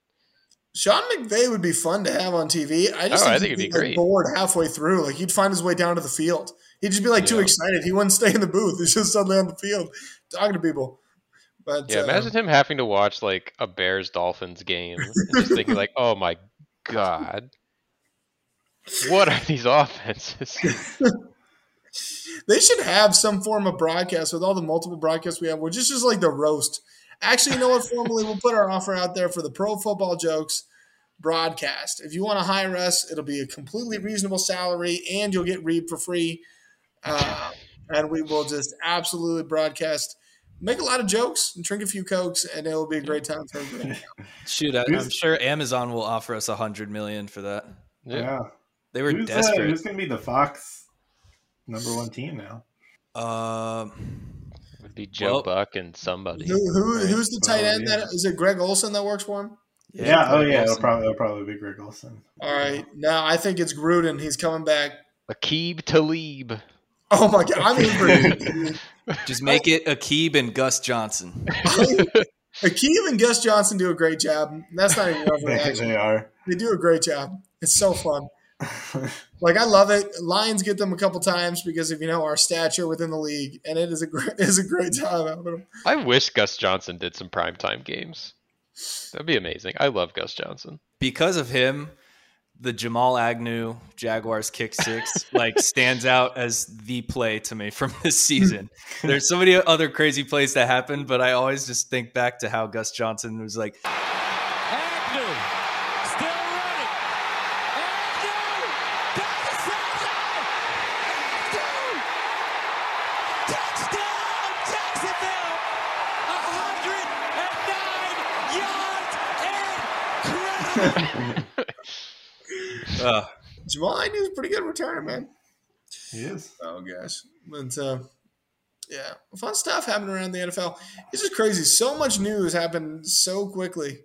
Speaker 2: Sean McVay would be fun to have on TV. I just
Speaker 5: Oh, I
Speaker 2: think,
Speaker 5: think
Speaker 2: he'd
Speaker 5: it'd be
Speaker 2: like,
Speaker 5: great.
Speaker 2: bored halfway through. Like he'd find his way down to the field. He'd just be like too excited. He wouldn't stay in the booth. He's just suddenly on the field talking to people. But
Speaker 5: Yeah, imagine him having to watch like a Bears Dolphins game and just thinking like, "Oh my god, what are these offenses?"
Speaker 2: they should have some form of broadcast with all the multiple broadcasts we have, which is just like the roast. Actually, you know what? Formally, we'll put our offer out there for the Pro Football Jokes broadcast. If you want to hire us, it'll be a completely reasonable salary, and you'll get Reeb for free. Uh, and we will just absolutely broadcast, make a lot of jokes, and drink a few cokes, and it will be a great time for everybody.
Speaker 4: Shoot, I, i'm sure Amazon will offer us a hundred million for that.
Speaker 5: Yeah.
Speaker 3: Yeah.
Speaker 4: They were
Speaker 3: Who's, uh,
Speaker 4: desperate.
Speaker 3: who's going to be the Fox number one team now?
Speaker 4: Um,
Speaker 5: Would be Joe
Speaker 4: Well-
Speaker 5: Buck and somebody.
Speaker 2: Who, who,
Speaker 5: right?
Speaker 2: who's the tight
Speaker 3: Well,
Speaker 2: end?
Speaker 3: yeah.
Speaker 2: That is it. Greg Olsen that works for him.
Speaker 3: Yeah. oh,
Speaker 4: Greg
Speaker 3: yeah. It'll probably, it'll probably be Greg Olsen.
Speaker 2: All right, now I think it's Gruden. He's coming back.
Speaker 5: Aqib Talib.
Speaker 2: Oh my god, I'm in for
Speaker 4: Just make it Aqib and Gus Johnson.
Speaker 2: Akeem and Gus Johnson do a great job. That's not even
Speaker 3: they,
Speaker 2: overreaction.
Speaker 3: they are.
Speaker 2: They do a great job. It's so fun. Like I love it. Lions get them a couple times because of you know our stature within the league, and it is a great is a great time.
Speaker 5: I wish Gus Johnson did some primetime games. That'd be amazing. I love Gus Johnson.
Speaker 4: Because of him, the Jamal Agnew Jaguars kick six like stands out as the play to me from this season. There's so many other crazy plays that happened, but I always just think back to how Gus Johnson was like,
Speaker 6: Agnew still running. Agnew down the. Agnew touchdown Jacksonville. 109 yards. Incredible.
Speaker 4: uh,
Speaker 2: Jamal Agnew's a pretty good returner, man.
Speaker 3: he is.
Speaker 2: Oh gosh, but uh, yeah, fun stuff happening around the NFL. It's just crazy. So much news happened so quickly,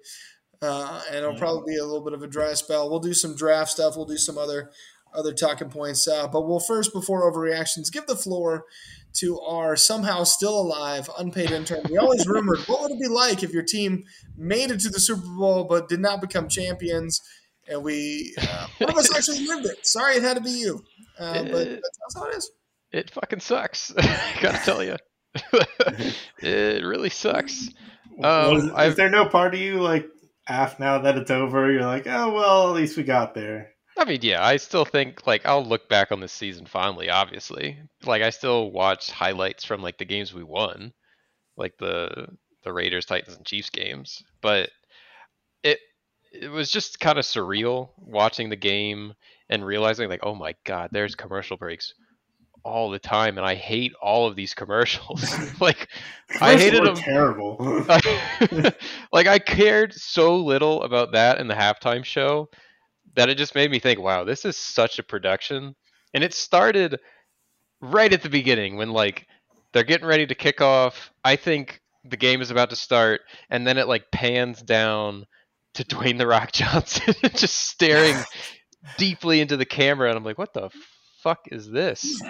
Speaker 2: uh, and it'll probably be a little bit of a dry spell. We'll do some draft stuff. We'll do some other other talking points. Uh, but we'll first, before overreactions, give the floor to our somehow still alive unpaid intern. We always rumored what would it be like if your team made it to the Super Bowl but did not become champions. And we, uh, one of us actually lived it. Sorry, it had to be you, uh, but that's how it is.
Speaker 5: It fucking sucks. I gotta tell you, it really sucks. Um,
Speaker 3: Was- is there no part of you like af now that it's over? You're like, oh well, at least we got there.
Speaker 5: I mean, yeah, I still think like I'll look back on this season fondly. Obviously, like I still watch highlights from like the games we won, like the the Raiders, Titans, and Chiefs games. But it it was just kind of surreal watching the game and realizing like, oh my god, there's commercial breaks all the time, and I hate all of these commercials. like I hated them.
Speaker 3: Terrible.
Speaker 5: like I cared so little about that in the halftime show that it just made me think, wow, this is such a production. And it started right at the beginning when like they're getting ready to kick off. I think the game is about to start, and then it like pans down to Dwayne the Rock Johnson just staring deeply into the camera, and I'm like, what the fuck is this?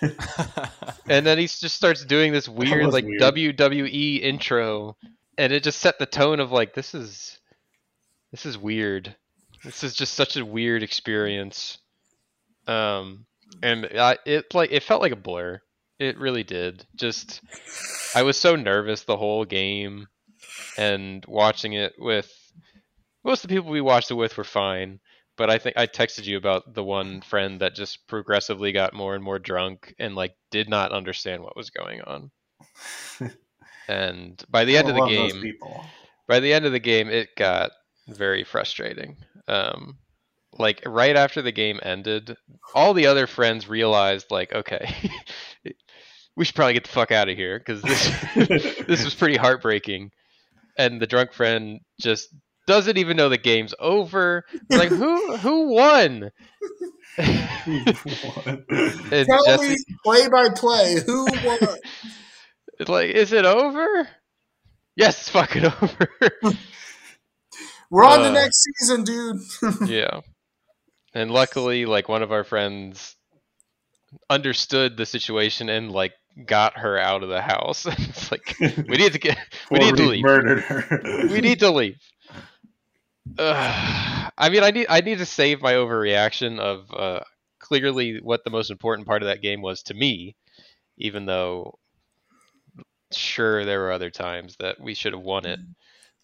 Speaker 5: and then he just starts doing this weird like
Speaker 3: weird.
Speaker 5: WWE intro, and it just set the tone of like this is this is weird. This is just such a weird experience. Um, and I, it like it felt like a blur. It really did. Just I was so nervous the whole game, and watching it with most of the people we watched it with were fine. But I think I texted you about the one friend that just progressively got more and more drunk and like did not understand what was going on. and by the end of the game, by the end of the game, it got very frustrating. Um, like right after the game ended, all the other friends realized, like, okay, we should probably get the fuck out of here because this this was pretty heartbreaking. And the drunk friend just doesn't even know the game's over. Like, who who won? and
Speaker 2: Tell
Speaker 5: Jesse,
Speaker 2: me play by play who won.
Speaker 5: like, is it over? Yes, it's fucking over.
Speaker 2: We're on the
Speaker 5: Uh,
Speaker 2: next season, dude.
Speaker 5: yeah. And luckily, like one of our friends understood the situation and like got her out of the house. it's like we need to get we need to leave.
Speaker 3: Murdered her.
Speaker 5: we need to leave. Ugh. I mean, I need I need to save my overreaction of uh, clearly what the most important part of that game was to me, even though sure there were other times that we should have won it,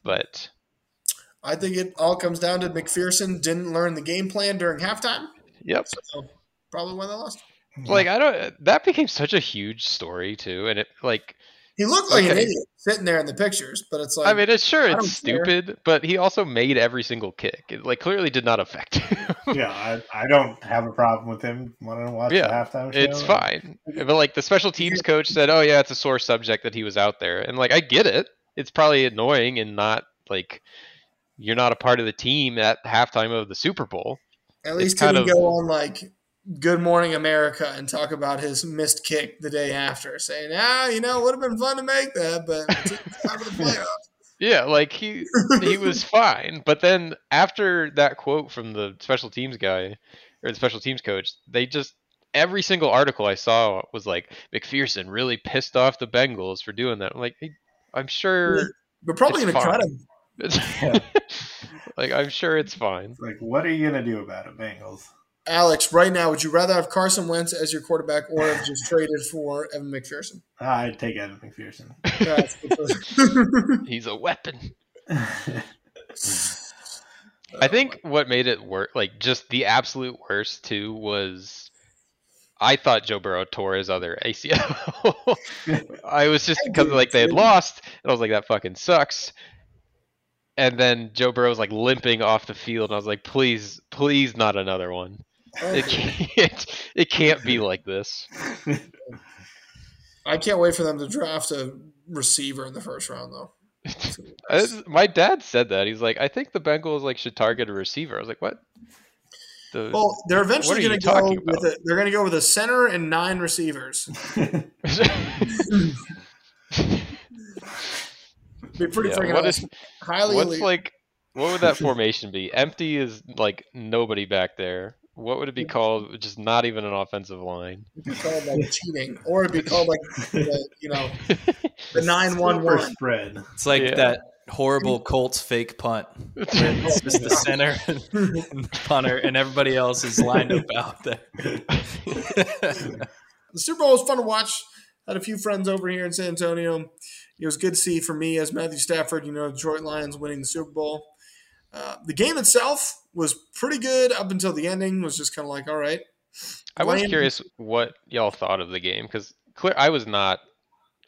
Speaker 5: but
Speaker 2: I think it all comes down to McPherson didn't learn the game plan during halftime.
Speaker 5: yep.
Speaker 2: So probably why they lost.
Speaker 5: Like I don't. That became such a huge story too, and it like
Speaker 2: He looked like an idiot sitting there in the pictures, but it's like
Speaker 5: I mean, it's sure
Speaker 2: I don't
Speaker 5: it's
Speaker 2: care.
Speaker 5: stupid, but he also made every single kick. It like clearly did not affect him.
Speaker 3: yeah, I, I don't have a problem with him wanting to watch
Speaker 5: Yeah,
Speaker 3: the halftime show.
Speaker 5: it's fine. But like the special teams coach said, "Oh yeah, it's a sore subject that he was out there," and like I get it. It's probably annoying and not like you're not a part of the team at halftime of the Super Bowl.
Speaker 2: at least
Speaker 5: kind
Speaker 2: couldn't
Speaker 5: of-
Speaker 2: go on like Good Morning America and talk about his missed kick the day after, saying, "Ah, you know, it would have been fun to make that, but it's time for the playoffs."
Speaker 5: Yeah, like he he was fine, but then after that quote from the special teams guy or the special teams coach, they just every single article I saw was like McPherson really pissed off the Bengals for doing that. I'm like, I'm sure
Speaker 2: We're probably going to cut
Speaker 5: fine.
Speaker 2: him.
Speaker 5: it's like I'm sure it's fine.
Speaker 3: It's like, what are you gonna do about it, Bengals?
Speaker 2: Alex, right now, would you rather have Carson Wentz as your quarterback or have just traded for Evan McPherson?
Speaker 3: I'd take Evan McPherson.
Speaker 5: He's a weapon. I think what made it work, like just the absolute worst too, was I thought Joe Burrow tore his other ACL. I was just
Speaker 2: I
Speaker 5: because like they had lost, and I was like, that fucking sucks. And then Joe Burrow was like limping off the field, and I was like, please, please, not another one. It can't, it can't be like this.
Speaker 2: I can't wait for them to draft a receiver in the first round, though.
Speaker 5: I- my dad said that he's like, I think the Bengals like should target a receiver. I was like, what? The,
Speaker 2: Well, they're eventually going to go
Speaker 5: talking
Speaker 2: with
Speaker 5: about?
Speaker 2: a, they're going to go with a center and nine receivers. Be pretty
Speaker 5: Yeah,
Speaker 2: freaking
Speaker 5: what
Speaker 2: awesome.
Speaker 5: is-
Speaker 2: Highly
Speaker 5: What's
Speaker 2: elite.
Speaker 5: like what would that formation be? Empty is like nobody back there. What would it be called? Just not even an offensive line.
Speaker 2: It'd be called like cheating, or it'd be called like the, you know the nine one
Speaker 3: Super
Speaker 2: one.
Speaker 3: spread.
Speaker 4: It's like
Speaker 5: Yeah.
Speaker 4: that horrible Colts fake punt. It's just the center and punter, and everybody else is lined up out there.
Speaker 2: The Super Bowl was fun to watch. Had a few friends over here in San Antonio. It was good to see for me as Matthew Stafford. You know, Detroit Lions winning the Super Bowl. Uh, the game itself was pretty good up until the ending. Was just kind of like, all right.
Speaker 5: I was
Speaker 2: Lame.
Speaker 5: curious what y'all thought of the game because clear I was not.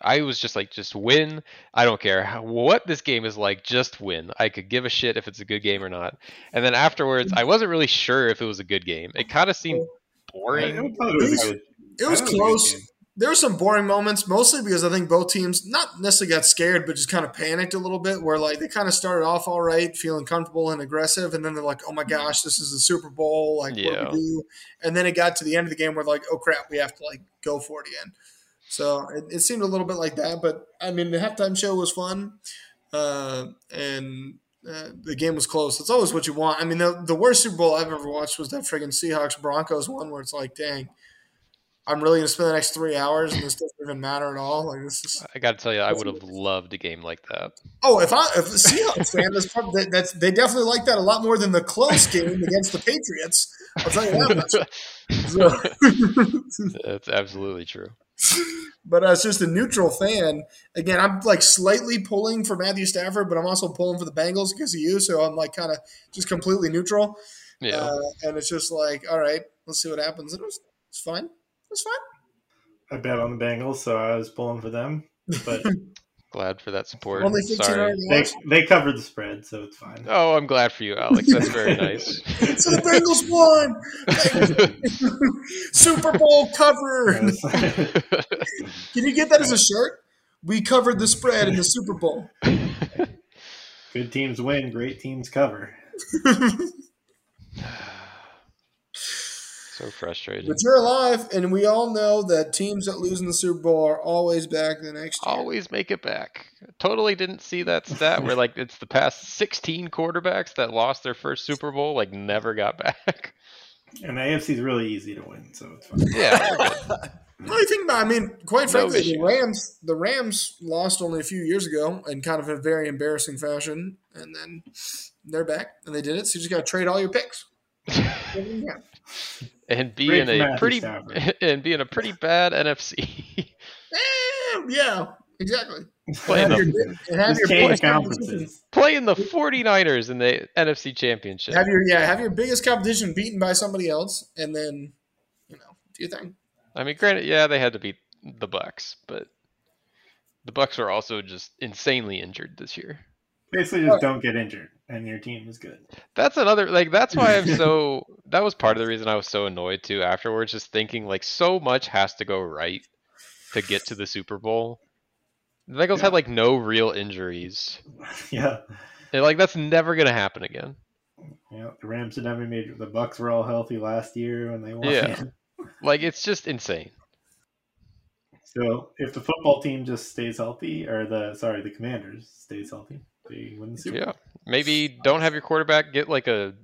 Speaker 5: I was just like, just win. I don't care how, what this game is like. Just win. I could give a shit if it's a good game or not. And then afterwards, I wasn't really sure if it was a good game. It kind of seemed
Speaker 3: I
Speaker 5: boring.
Speaker 3: it was.
Speaker 2: It was
Speaker 3: it was
Speaker 2: close. There were some boring moments, mostly because I think both teams not necessarily got scared, but just kind of panicked a little bit. Where like they kind of started off all right, feeling comfortable and aggressive, and then they're like, "Oh my gosh, this is the Super Bowl! Like, what do we do?" And then it got to the end of the game where like, "Oh crap, we have to like go for it again." So it, it seemed a little bit like that, but I mean, the halftime show was fun, uh, and uh, the game was close. It's always what you want. I mean, the, the worst Super Bowl I've ever watched was that friggin' Seahawks Broncos one, where it's like, dang, I'm really gonna spend the next three hours, and this doesn't even matter at all. Like this is.
Speaker 5: I got to tell you, I would have loved a game like that.
Speaker 2: Oh, if I if Seahawks fan, that's probably that, that's they definitely like that a lot more than the close game against the Patriots. I'll tell you that much. So-
Speaker 5: That's absolutely true.
Speaker 2: but as just a neutral fan, again, I'm like slightly pulling for Matthew Stafford, but I'm also pulling for the Bengals because of you. So I'm like kind of just completely neutral.
Speaker 5: Yeah.
Speaker 2: Uh, and it's just like, all right, let's see what happens. It was it's fine. It was fine.
Speaker 3: I bet on the Bengals, so I was pulling for them. But
Speaker 5: glad for that support.
Speaker 2: Only
Speaker 5: Sorry.
Speaker 3: they
Speaker 2: watched.
Speaker 3: they covered the spread, so it's fine.
Speaker 5: Oh, I'm glad for you, Alex. That's very nice.
Speaker 2: So the Bengals won. Super Bowl cover. Can you get that as a shirt? We covered the spread in the Super Bowl.
Speaker 3: Good teams win, great teams cover.
Speaker 5: So frustrating.
Speaker 2: But you're alive, and we all know that teams that lose in the Super Bowl are always back the next year.
Speaker 5: Always make it back. Totally didn't see that stat where like it's the past 16 quarterbacks that lost their first Super Bowl like never got back.
Speaker 3: And the AFC is really easy to win, so it's fine.
Speaker 5: Yeah,
Speaker 2: Well, you think about, I mean, quite
Speaker 5: No
Speaker 2: frankly, the. Rams, the Rams lost only a few years ago in kind of a very embarrassing fashion, and then they're back and they did it. So you just got to trade all your picks. Yeah.
Speaker 5: and be
Speaker 3: Great
Speaker 5: in a
Speaker 3: Matthew
Speaker 5: pretty
Speaker 3: Stafford.
Speaker 5: and be in a pretty bad NFC.
Speaker 2: Eh, yeah, exactly.
Speaker 5: playing,
Speaker 2: Have
Speaker 5: the,
Speaker 2: your, and have your
Speaker 3: change
Speaker 2: biggest competition.
Speaker 3: conferences.
Speaker 5: playing the 49ers in the NFC Championship.
Speaker 2: Have your yeah, have your biggest competition beaten by somebody else, and then you know do your thing.
Speaker 5: I mean, granted, yeah, they had to beat the Bucs, but the Bucs are also just insanely injured this year.
Speaker 3: Basically, just don't get injured, and your team is good.
Speaker 5: That's another like that's why I'm so that was part of the reason I was so annoyed too afterwards just thinking like so much has to go right to get to the Super Bowl. The Bengals had like no real injuries.
Speaker 3: yeah,
Speaker 5: And, like that's never going to happen again.
Speaker 3: yeah. The Rams had never made. The Bucs were all healthy last year when they won.
Speaker 5: Yeah. Like it's just insane.
Speaker 3: So if the football team just stays healthy, or the sorry, the Commanders stays healthy, they win the Super.
Speaker 5: Yeah. Maybe don't have your quarterback get like a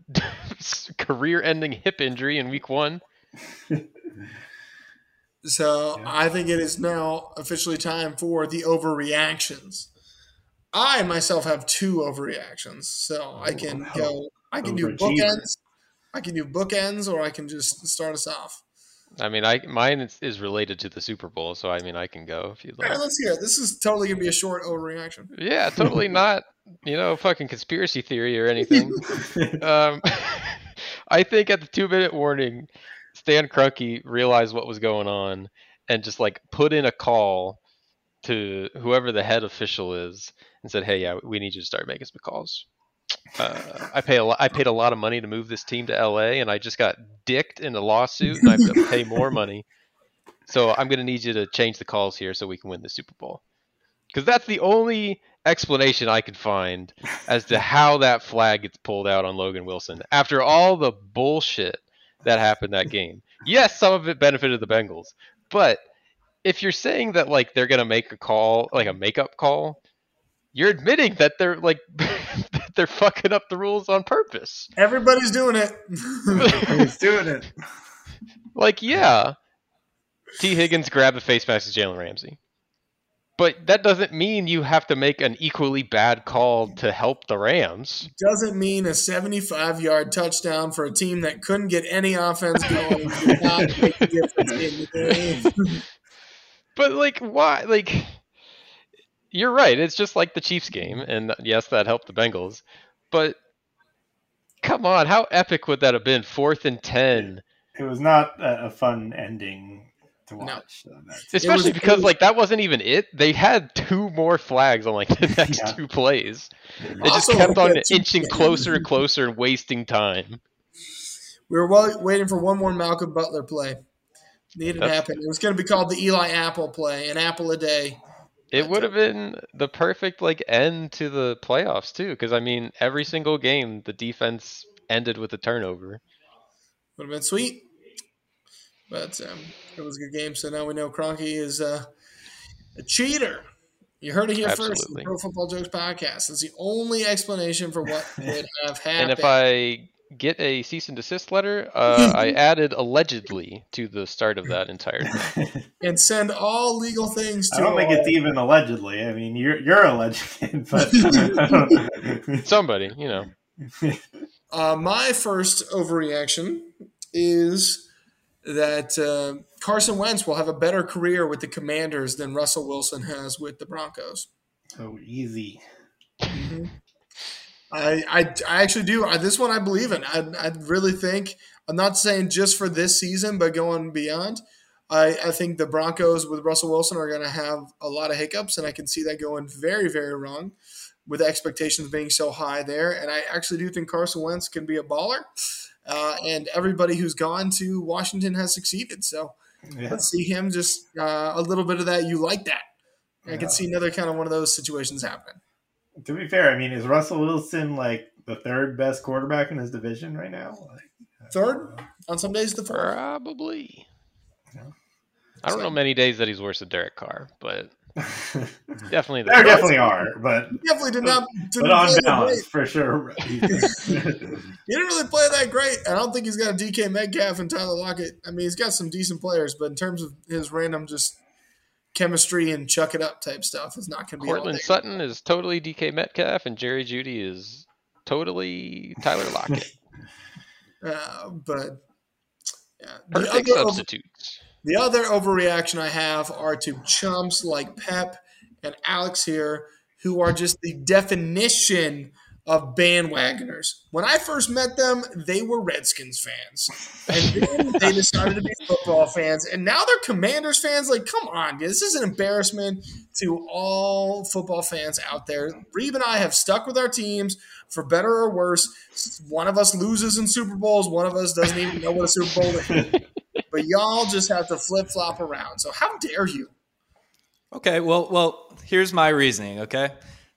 Speaker 5: career-ending hip injury in week 1.
Speaker 2: So
Speaker 3: Yeah.
Speaker 2: I think it is now officially time for the overreactions. I myself have two overreactions, so oh, I can
Speaker 3: wow.
Speaker 2: go. I can do bookends. I can do bookends, or I can just start us off.
Speaker 5: I mean, I mine is, is related to the Super Bowl, so I mean, I can go if you'd like.
Speaker 2: right, let's hear it. This is totally gonna be a short overreaction.
Speaker 5: Yeah, totally not, you know, fucking conspiracy theory or anything. um, I think at the two minute warning, Stan Kroenke realized what was going on and just like put in a call to whoever the head official is and said, "Hey, yeah, we need you to start making some calls." Uh, I pay a I paid a lot of money to move this team to LA, and I just got dicked in a lawsuit, and I have to pay more money. So I'm gonna need you to change the calls here so we can win the Super Bowl. Because that's the only explanation I could find as to how that flag gets pulled out on Logan Wilson after all the bullshit that happened that game. Yes, some of it benefited the Bengals, but if you're saying that like they're gonna make a call, like a makeup call, you're admitting that they're like they're fucking up the rules on purpose.
Speaker 2: Everybody's doing it.
Speaker 3: He's doing it.
Speaker 5: Like, yeah, Tee Higgins grabbed the face mask of Jalen Ramsey. But that doesn't mean you have to make an equally bad call to help the Rams.
Speaker 2: Doesn't mean a 75 yard touchdown for a team that couldn't get any offense going did not make a difference in the game.
Speaker 5: But like, why? Like, you're right. It's just like the Chiefs game, and yes, that helped the Bengals. But come on, how epic would that have been? Fourth and ten,
Speaker 3: It was not a, a fun ending to watch. so that's-
Speaker 5: especially
Speaker 2: it
Speaker 5: because
Speaker 2: was-
Speaker 5: like that wasn't even it. They had two more flags on like the next
Speaker 3: Yeah.
Speaker 5: two plays. It just kept on
Speaker 2: yeah, two-
Speaker 5: inching closer and closer and wasting time.
Speaker 2: We were well, waiting for one more Malcolm Butler play. Needed to
Speaker 5: That's-
Speaker 2: happen. It was going to be called the Eli Apple play, an apple a day.
Speaker 5: It would have been the perfect like end to the playoffs too, because I mean, every single game the defense ended with a turnover.
Speaker 2: Would have been sweet. But um, it was a good game. So now we know Kroenke is uh, a cheater. You heard it here first. the Pro Football Jokes podcast. It's the only explanation for what would have happened.
Speaker 5: And if I get a cease and desist letter, uh, I added allegedly to the start of that entire thing.
Speaker 2: and send all legal things to
Speaker 3: I don't think it's even allegedly. I mean, you're you're alleged, it, but
Speaker 5: Somebody, you know.
Speaker 2: Uh, my first overreaction is that uh, Carson Wentz will have a better career with the Commanders than Russell Wilson has with the Broncos.
Speaker 3: so easy.
Speaker 2: I, I, I actually do. I, this one I believe in. I, I really think, I'm not saying just for this season, but going beyond, I, I think the Broncos with Russell Wilson are going to have a lot of hiccups, and I can see that going very, very wrong with expectations being so high there. And I actually do think Carson Wentz can be a baller, uh, and everybody who's gone to Washington has succeeded. So
Speaker 3: Yeah.
Speaker 2: let's see him just uh, a little bit of that. You like that. I
Speaker 3: Yeah.
Speaker 2: can see another kind of one of those situations happening.
Speaker 3: To be fair, I mean, is Russell Wilson like the third best quarterback in his division right now? Like,
Speaker 2: Third, uh, on some days, the fourth.
Speaker 5: Probably.
Speaker 3: Yeah.
Speaker 5: I don't know many days that he's worse than Derek Carr, but Definitely
Speaker 3: there
Speaker 5: the
Speaker 3: definitely are, but
Speaker 2: definitely did not. Didn't
Speaker 3: but on
Speaker 2: play
Speaker 3: balance,
Speaker 2: great.
Speaker 3: for sure.
Speaker 2: He didn't really play that great. I don't think he's got a DK Metcalf and Tyler Lockett. I mean, he's got some decent players, but in terms of his random just chemistry and chuck it up type stuff, is not going to be. all
Speaker 5: Courtland
Speaker 2: there.
Speaker 5: Sutton is totally DK Metcalf, and Jerry Jeudy is totally Tyler Lockett.
Speaker 2: Uh, but yeah, the
Speaker 5: Perfect
Speaker 2: other, over,
Speaker 5: substitutes.
Speaker 2: the other overreaction I have are to chumps like Pep and Alex here, who are just the definition of bandwagoners. When I first met them, they were Redskins fans, and then they decided to be football fans, and now they're Commanders fans. Like, come on, dude. this is an embarrassment to all football fans out there. Reeb and I have stuck with our teams for better or worse. One of us loses in Super Bowls, one of us doesn't even know what a Super Bowl is. But y'all just have to flip flop around. So how dare you?
Speaker 4: Okay, well, well, here's my reasoning. Okay,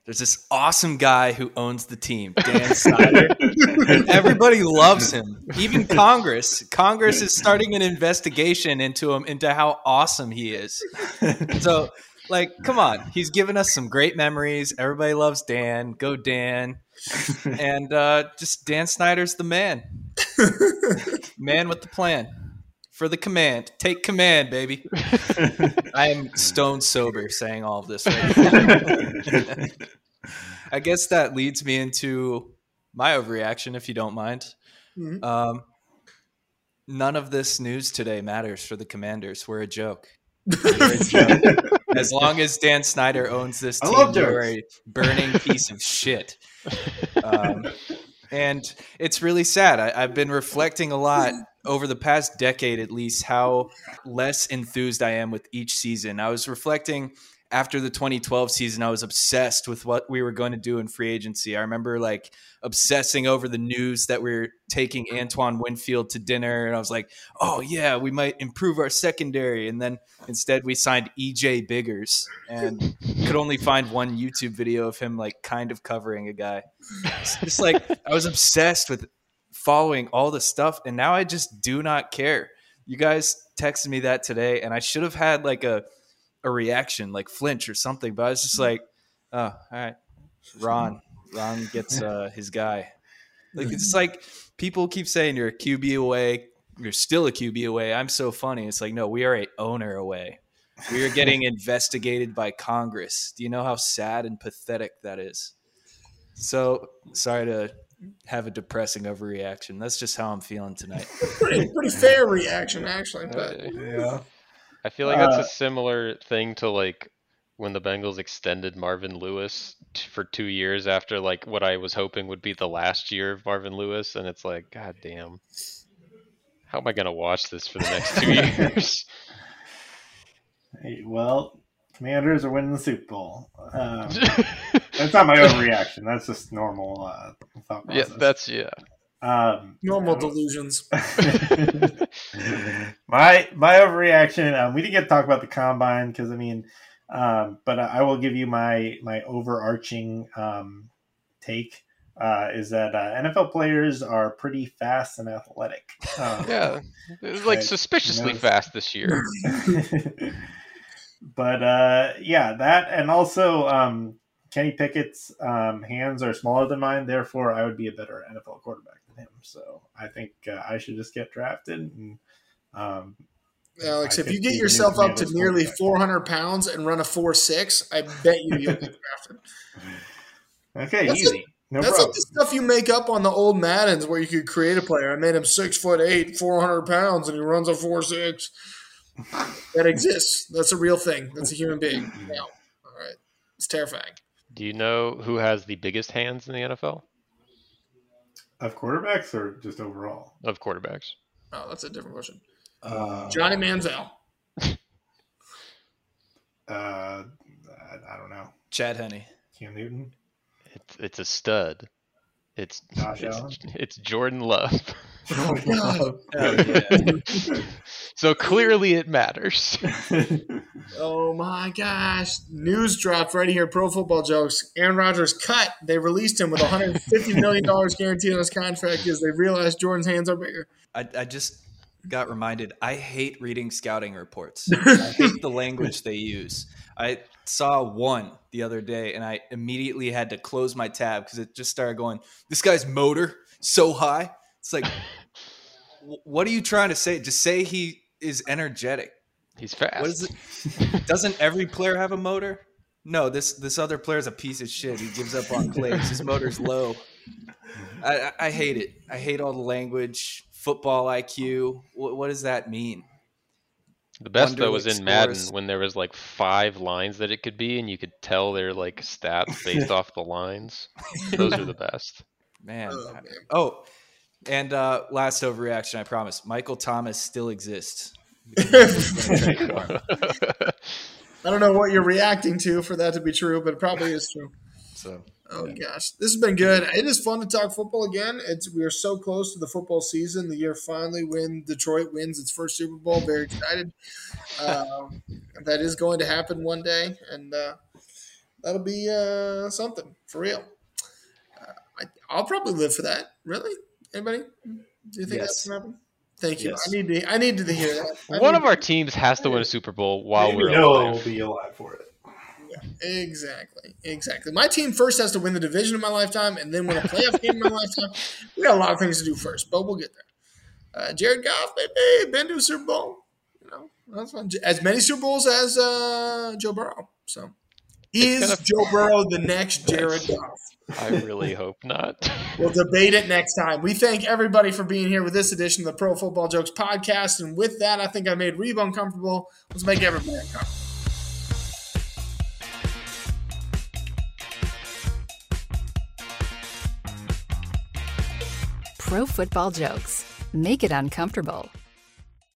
Speaker 4: there's this awesome guy who owns the team, Dan Snyder. Everybody loves him. Even Congress. Congress is starting an investigation into him, into how awesome he is. So, like, come on, he's given us some great memories. Everybody loves Dan. Go Dan. And uh, just Dan Snyder's the man. man with the plan. For the command. Take command, baby. I am stone sober saying all of this right. I guess that leads me into my overreaction, if you don't mind.
Speaker 2: Mhm.
Speaker 4: Um, none of this news today matters for the Commanders. We're a joke. As long as Dan Snyder owns this team,
Speaker 3: love
Speaker 4: you're
Speaker 3: jokes.
Speaker 4: a burning piece of shit. Um, and it's really sad. I, I've been reflecting a lot over the past decade, at least, how less enthused I am with each season. I was reflecting after the 2012 season, I was obsessed with what we were going to do in free agency. I remember like obsessing over the news that we are taking mm-hmm. Antoine Winfield to dinner, and I was like, "Oh yeah, we might improve our secondary." And then instead, we signed EJ Biggers, and could only find one YouTube video of him like kind of covering a guy. It's just like I was obsessed with following all the stuff, and now I just do not care. You guys texted me that today, and I should have had like a a reaction, like flinch or something. But I was just like, oh, all right, Ron, Ron gets uh, his guy. Like it's like people keep saying you're a QB away, you're still a QB away. I'm so funny. It's like no, we are a owner away. We are getting investigated by Congress. Do you know how sad and pathetic that is? So sorry to have a depressing overreaction. That's just how I'm feeling tonight.
Speaker 2: Pretty, pretty fair reaction, actually. But
Speaker 3: yeah.
Speaker 5: I feel like that's
Speaker 3: Uh,
Speaker 5: a similar thing to like when the Bengals extended Marvin Lewis t- for two years after like what I was hoping would be the last year of Marvin Lewis, and it's like, god damn, how am I gonna watch this for the next two years?
Speaker 3: Hey, well, Commanders are winning the Super Bowl. Um, that's not my overreaction. That's just normal uh, thought
Speaker 5: yeah,
Speaker 3: process.
Speaker 5: that's yeah.
Speaker 3: um,
Speaker 2: normal delusions.
Speaker 3: my my overreaction. Um, we didn't get to talk about the combine because I mean, um, but I, I will give you my my overarching um, take. Uh, is that uh, NFL players are pretty fast and athletic. Um,
Speaker 5: Yeah, it was like
Speaker 3: Right.
Speaker 5: suspiciously
Speaker 3: Yes.
Speaker 5: fast this year.
Speaker 3: but uh, yeah, that and also um, Kenny Pickett's um, hands are smaller than mine. Therefore, I would be a better NFL quarterback than him. So I think uh, I should just get drafted. And um,
Speaker 2: Alex, if you get yourself up to nearly 400 pounds and run a 4.6, I bet you you'll get drafted.
Speaker 3: Okay,
Speaker 2: That's
Speaker 3: easy. no
Speaker 2: That's
Speaker 3: problem.
Speaker 2: like the stuff you make up on the old Maddens where you could create a player. I made him six foot eight, 400 pounds, and he runs a 4.6. That exists. That's a real thing. That's a human being. Now, all right. It's terrifying.
Speaker 5: Do you know who has the biggest hands in the NFL
Speaker 3: of quarterbacks or just overall?
Speaker 5: of quarterbacks?
Speaker 2: Oh, that's a different question.
Speaker 3: Uh,
Speaker 2: Johnny Manziel.
Speaker 3: uh, I, I don't know.
Speaker 4: Chad Henne.
Speaker 3: Cam Newton.
Speaker 5: It's it's a stud. It's
Speaker 3: Josh
Speaker 5: it's,
Speaker 3: Allen?
Speaker 5: it's Jordan Love.
Speaker 2: Oh, God.
Speaker 4: Oh, yeah.
Speaker 5: so clearly it matters.
Speaker 2: Oh, my gosh. News dropped right here. Pro football jokes. Aaron Rodgers cut. They released him with $150 million guaranteed on his contract because they realized Jordan's hands are bigger.
Speaker 4: I, I just got reminded I hate reading scouting reports. I hate the language they use. I saw one the other day and I immediately had to close my tab because it just started going, This guy's motor so high. It's like, what are you trying to say? Just say he is energetic.
Speaker 5: He's fast.
Speaker 4: What is it? Doesn't every player have a motor? No, this this other player's a piece of shit. He gives up on plays. His motor's low. I, I, I hate it. I hate all the language. Football IQ. What, what does that mean?
Speaker 5: The best though was
Speaker 4: Wonderlic
Speaker 5: in Madden
Speaker 4: scores.
Speaker 5: when there was like five lines that it could be, and you could tell their like stats based off the lines. Those are the best.
Speaker 4: Man.
Speaker 2: Oh, man.
Speaker 4: Oh, and uh, last overreaction. I promise. Michael Thomas still exists.
Speaker 2: I don't know what you're reacting to for that to be true, but it probably is true.
Speaker 4: So
Speaker 2: Oh gosh, this has been good. It is fun to talk football again. It's we are so close to the football season. The year finally when Detroit wins its first Super Bowl. Very excited. Um, that is going to happen one day, and uh, that'll be uh, something for real. Uh, I, I'll probably live for that. Really? Anybody? Do you think that's
Speaker 4: Yes.
Speaker 2: gonna happen? Thank you.
Speaker 4: Yes.
Speaker 2: I need to. I needed to hear that. I
Speaker 5: One of our teams has to win a Super Bowl while
Speaker 3: Maybe
Speaker 5: we're
Speaker 3: Noah will
Speaker 5: alive.
Speaker 3: be alive for it.
Speaker 2: Exactly, exactly. My team first has to win the division in my lifetime, and then win a playoff game in my lifetime. We got a lot of things to do first, but we'll get there. Uh, Jared Goff, baby, been to a Super Bowl. You know, that's fun. As many Super Bowls as uh, Joe Burrow. So, is
Speaker 5: gonna-
Speaker 2: Joe Burrow the next Jared Goff?
Speaker 5: I really hope not.
Speaker 2: We'll debate it next time. We thank everybody for being here with this edition of the Pro Football Jokes podcast. And with that, I think I made Reeb uncomfortable. Let's make everybody uncomfortable.
Speaker 1: Pro Football Jokes. Make it uncomfortable.